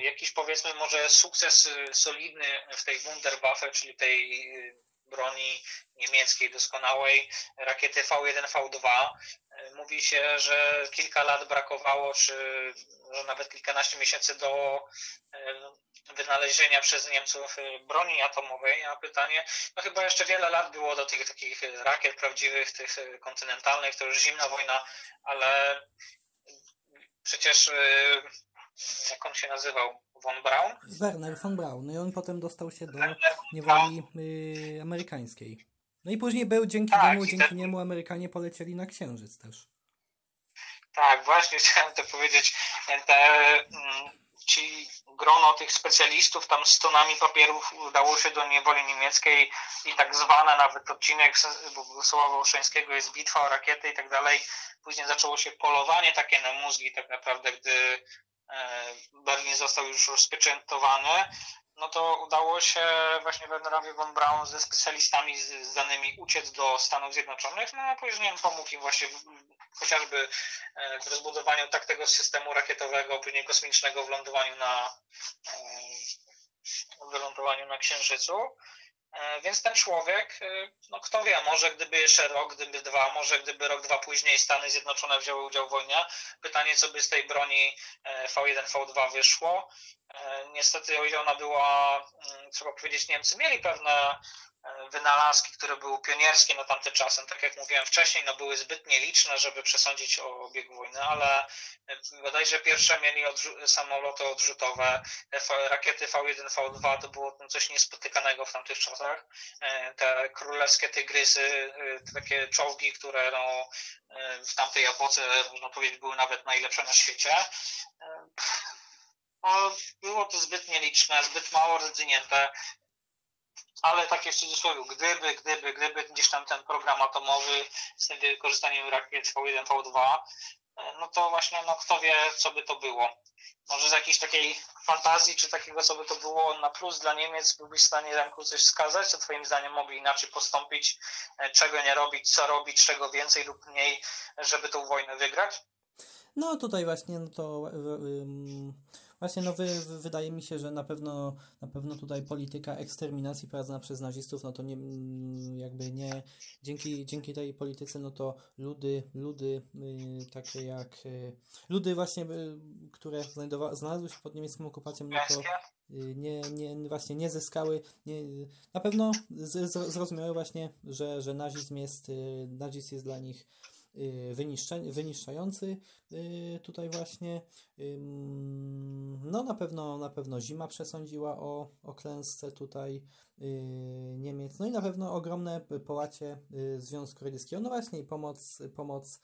jakiś powiedzmy może sukces solidny w tej Wunderwaffe, czyli tej broni niemieckiej doskonałej, rakiety V1, V2. Mówi się, że kilka lat brakowało, czy że nawet kilkanaście miesięcy do e, wynalezienia przez Niemców e, broni atomowej, a pytanie, no chyba jeszcze wiele lat było do tych takich rakiet prawdziwych, tych kontynentalnych, to już zimna wojna, ale przecież e, jak on się nazywał? Von Braun? Werner von Braun. No i on potem dostał się do niewoli y, amerykańskiej. No i później był dzięki tak, niemu, dzięki ten... niemu Amerykanie polecieli na Księżyc też. Tak, właśnie chciałem to powiedzieć. Te, mm, ci grono tych specjalistów tam z tonami papierów udało się do niewoli niemieckiej i tak zwana nawet odcinek Bogusława Wołoszeńskiego jest bitwa o rakiety i tak dalej. Później zaczęło się polowanie takie na mózgi tak naprawdę, gdy E, Berlin został już rozpieczętowany. No to udało się właśnie Wernerowi von Braun ze specjalistami z, z danymi uciec do Stanów Zjednoczonych, no a później pomógł im właśnie w, chociażby e, w rozbudowaniu tak tego systemu rakietowego, później kosmicznego w lądowaniu na, w lądowaniu na Księżycu. E, więc ten człowiek, e, no kto wie, może gdyby jeszcze rok, gdyby dwa, może gdyby rok, dwa później Stany Zjednoczone wzięły udział w wojnie, pytanie, co by z tej broni V1, V2 wyszło. Niestety, o ile ona była, mm, trzeba powiedzieć, Niemcy mieli pewne wynalazki, które były pionierskie na tamte czasy, tak jak mówiłem wcześniej, no były zbyt nieliczne, żeby przesądzić o biegu wojny, ale bodajże pierwsze mieli odrzu samoloty odrzutowe, rakiety V1, V2 to było coś niespotykanego w tamtych czasach. E, te królewskie tygrysy, e, takie czołgi, które no, e, w tamtej epoce, można powiedzieć, były nawet najlepsze na świecie. No, było to zbyt nieliczne, zbyt mało rozwinięte ale takie w cudzysłowie, gdyby, gdyby, gdyby gdzieś tam ten program atomowy z tym wykorzystaniem rakiet V1, V2, no to właśnie, no kto wie, co by to było. Może z jakiejś takiej fantazji, czy takiego, co by to było na plus dla Niemiec, byłbyś w stanie Remku coś wskazać, co twoim zdaniem mogli inaczej postąpić, e, czego nie robić, co robić, czego więcej lub mniej, żeby tą wojnę wygrać? No tutaj właśnie no to Właśnie, no wy, wydaje mi się, że na pewno, na pewno tutaj polityka eksterminacji prowadzona przez nazistów, no to nie, mm, jakby nie, dzięki, dzięki tej polityce, no to ludy, ludy y, takie jak, y, ludy właśnie, y, które znajdowa, znalazły się pod niemiecką okupacją, no to y, nie, nie, właśnie nie zyskały, nie, na pewno z, z, zrozumiały właśnie, że, że nazizm jest, y, nazizm jest dla nich wyniszczający y, tutaj właśnie. No na pewno, na pewno zima przesądziła o, o klęsce tutaj y, Niemiec. No i na pewno ogromne połacie Związku Radzieckiego. No właśnie i pomoc, pomoc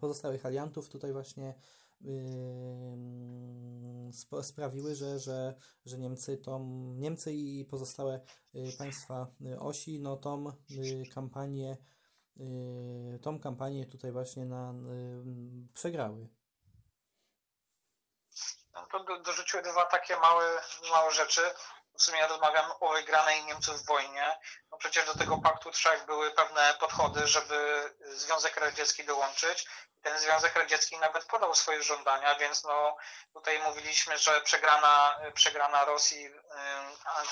pozostałych aliantów tutaj właśnie sprawiły, że, że, że Niemcy, tą, Niemcy i pozostałe państwa osi no tą kampanię Y, tą kampanię tutaj właśnie na, y, przegrały. No dorzuciły dwa takie małe, małe rzeczy. W sumie rozmawiam o wygranej Niemców w wojnie. No przecież do tego paktu trzech były pewne podchody, żeby Związek Radziecki dołączyć. Ten Związek Radziecki nawet podał swoje żądania, więc no tutaj mówiliśmy, że przegrana, przegrana Rosji,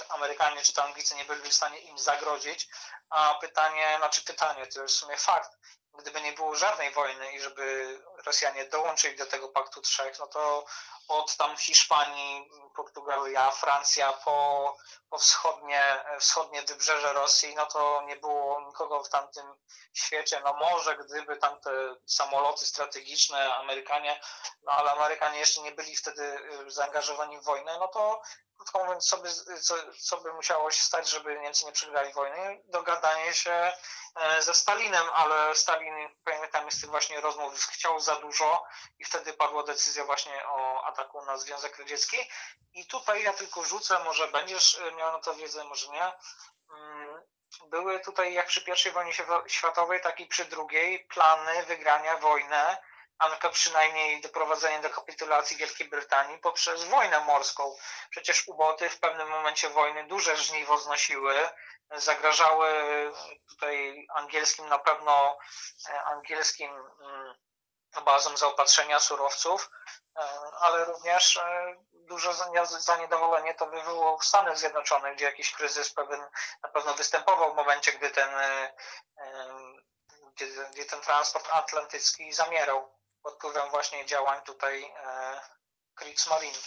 Amerykanie czy to Anglicy nie byli w stanie im zagrodzić, a pytanie, znaczy pytanie, to jest w sumie fakt, gdyby nie było żadnej wojny i żeby Rosjanie dołączyli do tego Paktu Trzech, no to od tam Hiszpanii, Portugalia, Francja po, po wschodnie, wschodnie wybrzeże Rosji, no to nie było nikogo w tamtym świecie. No może gdyby tamte samoloty strategiczne, Amerykanie, no ale Amerykanie jeszcze nie byli wtedy y, zaangażowani w wojnę, no to krótko mówiąc, co by, co, co by musiało się stać, żeby Niemcy nie przegrali wojny? Dogadanie się e, ze Stalinem, ale Stalin, pamiętam z tych właśnie rozmów, chciał za dużo i wtedy padła decyzja właśnie o ataku na Związek Radziecki. I tutaj ja tylko rzucę, może będziesz e, miał na to wiedzę, może nie. Mm, były tutaj, jak przy pierwszej wojnie światowej, tak i przy drugiej, plany wygrania wojny a przynajmniej doprowadzenie do kapitulacji Wielkiej Brytanii poprzez wojnę morską. Przecież uboty w pewnym momencie wojny duże żniwo znosiły, zagrażały tutaj angielskim na pewno e, angielskim mm, bazom zaopatrzenia surowców, e, ale również e, duże zaniedolenie to wywołało w Stanach Zjednoczonych, gdzie jakiś kryzys pewien na pewno występował w momencie, gdy ten, gdy, gdy ten transport atlantycki zamierał pod wpływem właśnie działań tutaj e, Kriegsmarine.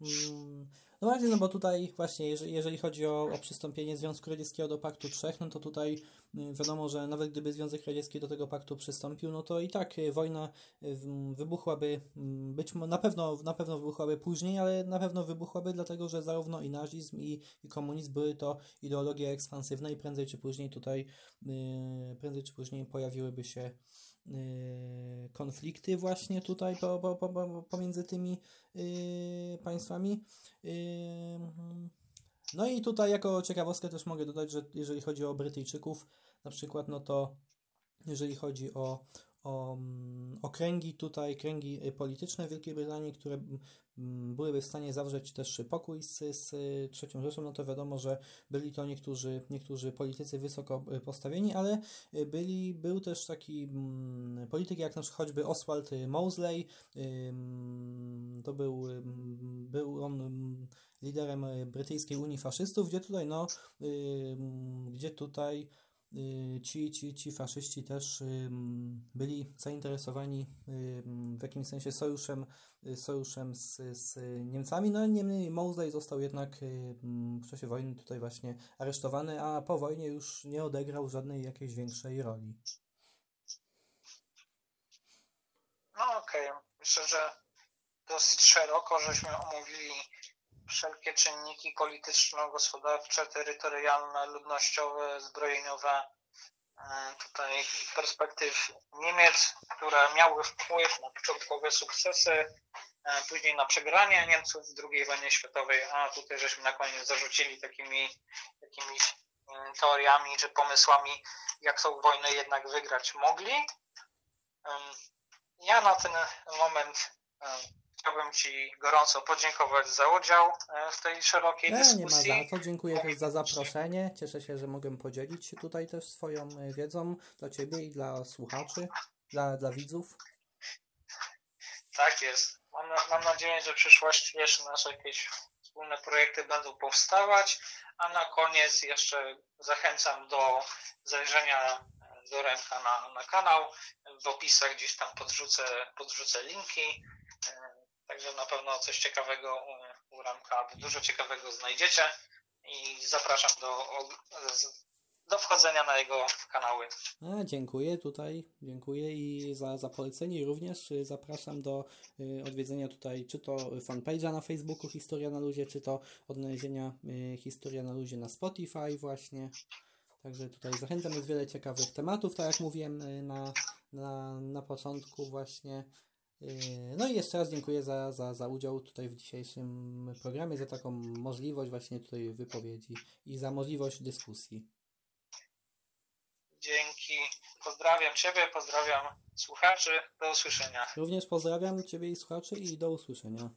Mm, no właśnie, no bo tutaj właśnie, jeżeli, jeżeli chodzi o, o przystąpienie Związku Radzieckiego do Paktu Trzech, no to tutaj y, wiadomo, że nawet gdyby Związek Radziecki do tego paktu przystąpił, no to i tak y, wojna y, wybuchłaby, mm, być na pewno, na pewno wybuchłaby później, ale na pewno wybuchłaby dlatego, że zarówno i nazizm i, i komunizm były to ideologie ekspansywne i prędzej czy później tutaj, prędzej czy później pojawiłyby się konflikty właśnie tutaj po, po, po, pomiędzy tymi y, państwami. Y, no i tutaj jako ciekawostkę też mogę dodać, że jeżeli chodzi o Brytyjczyków na przykład, no to jeżeli chodzi o, o, mm, o kręgi tutaj, kręgi polityczne Wielkiej Brytanii, które byłyby w stanie zawrzeć też pokój z, z trzecią Rzeszą, no to wiadomo, że byli to niektórzy, niektórzy politycy wysoko postawieni, ale byli, był też taki polityk jak na przykład choćby Oswald Mosley, to był, był on liderem brytyjskiej Unii Faszystów, gdzie tutaj, no, gdzie tutaj Y, ci, ci, ci faszyści też byli zainteresowani w jakimś sensie sojuszem, y, sojuszem z, z Niemcami. No niemniej Mosley został jednak w czasie wojny tutaj właśnie aresztowany, a po wojnie już nie odegrał żadnej jakiejś większej roli. No okej, okay. myślę, że dosyć szeroko żeśmy omówili wszelkie czynniki polityczno-gospodarcze, terytorialne, ludnościowe, zbrojeniowe e, tutaj perspektyw Niemiec, które miały wpływ na początkowe sukcesy, e, później na przegranie Niemców w II wojnie światowej, a tutaj żeśmy na koniec zarzucili takimi jakimiś mm, teoriami czy pomysłami, jak tą wojnę jednak wygrać mogli. Ja na ten moment Chciałbym Ci gorąco podziękować za udział e, w tej szerokiej nie, dyskusji. Nie ma za to. Dziękuję też za zaproszenie. Cieszę się, że mogę podzielić się tutaj też swoją e, wiedzą dla Ciebie i dla słuchaczy, dla, dla widzów. Tak jest. Mam, mam nadzieję, że w przyszłości jeszcze nasze jakieś wspólne projekty będą powstawać, a na koniec jeszcze zachęcam do zajrzenia e, do ręka na, na kanał. W opisach gdzieś tam podrzucę, podrzucę linki Także na pewno coś ciekawego u Ramka, dużo ciekawego znajdziecie i zapraszam do, do wchodzenia na jego kanały. A, dziękuję tutaj, dziękuję i za, za polecenie również y, zapraszam do y, odwiedzenia tutaj czy to fanpage'a na Facebooku Historia na Luzie, czy to odnalezienia y, Historia na Luzie na Spotify właśnie. Także tutaj zachęcam, jest wiele ciekawych tematów, tak jak mówiłem na, na, na początku właśnie. Yy, no i jeszcze raz dziękuję za, za, za udział tutaj w dzisiejszym programie, za taką możliwość właśnie tutaj wypowiedzi i za możliwość dyskusji. Dzięki. Pozdrawiam Ciebie, pozdrawiam słuchaczy. Do usłyszenia. Również pozdrawiam Ciebie i słuchaczy i do usłyszenia.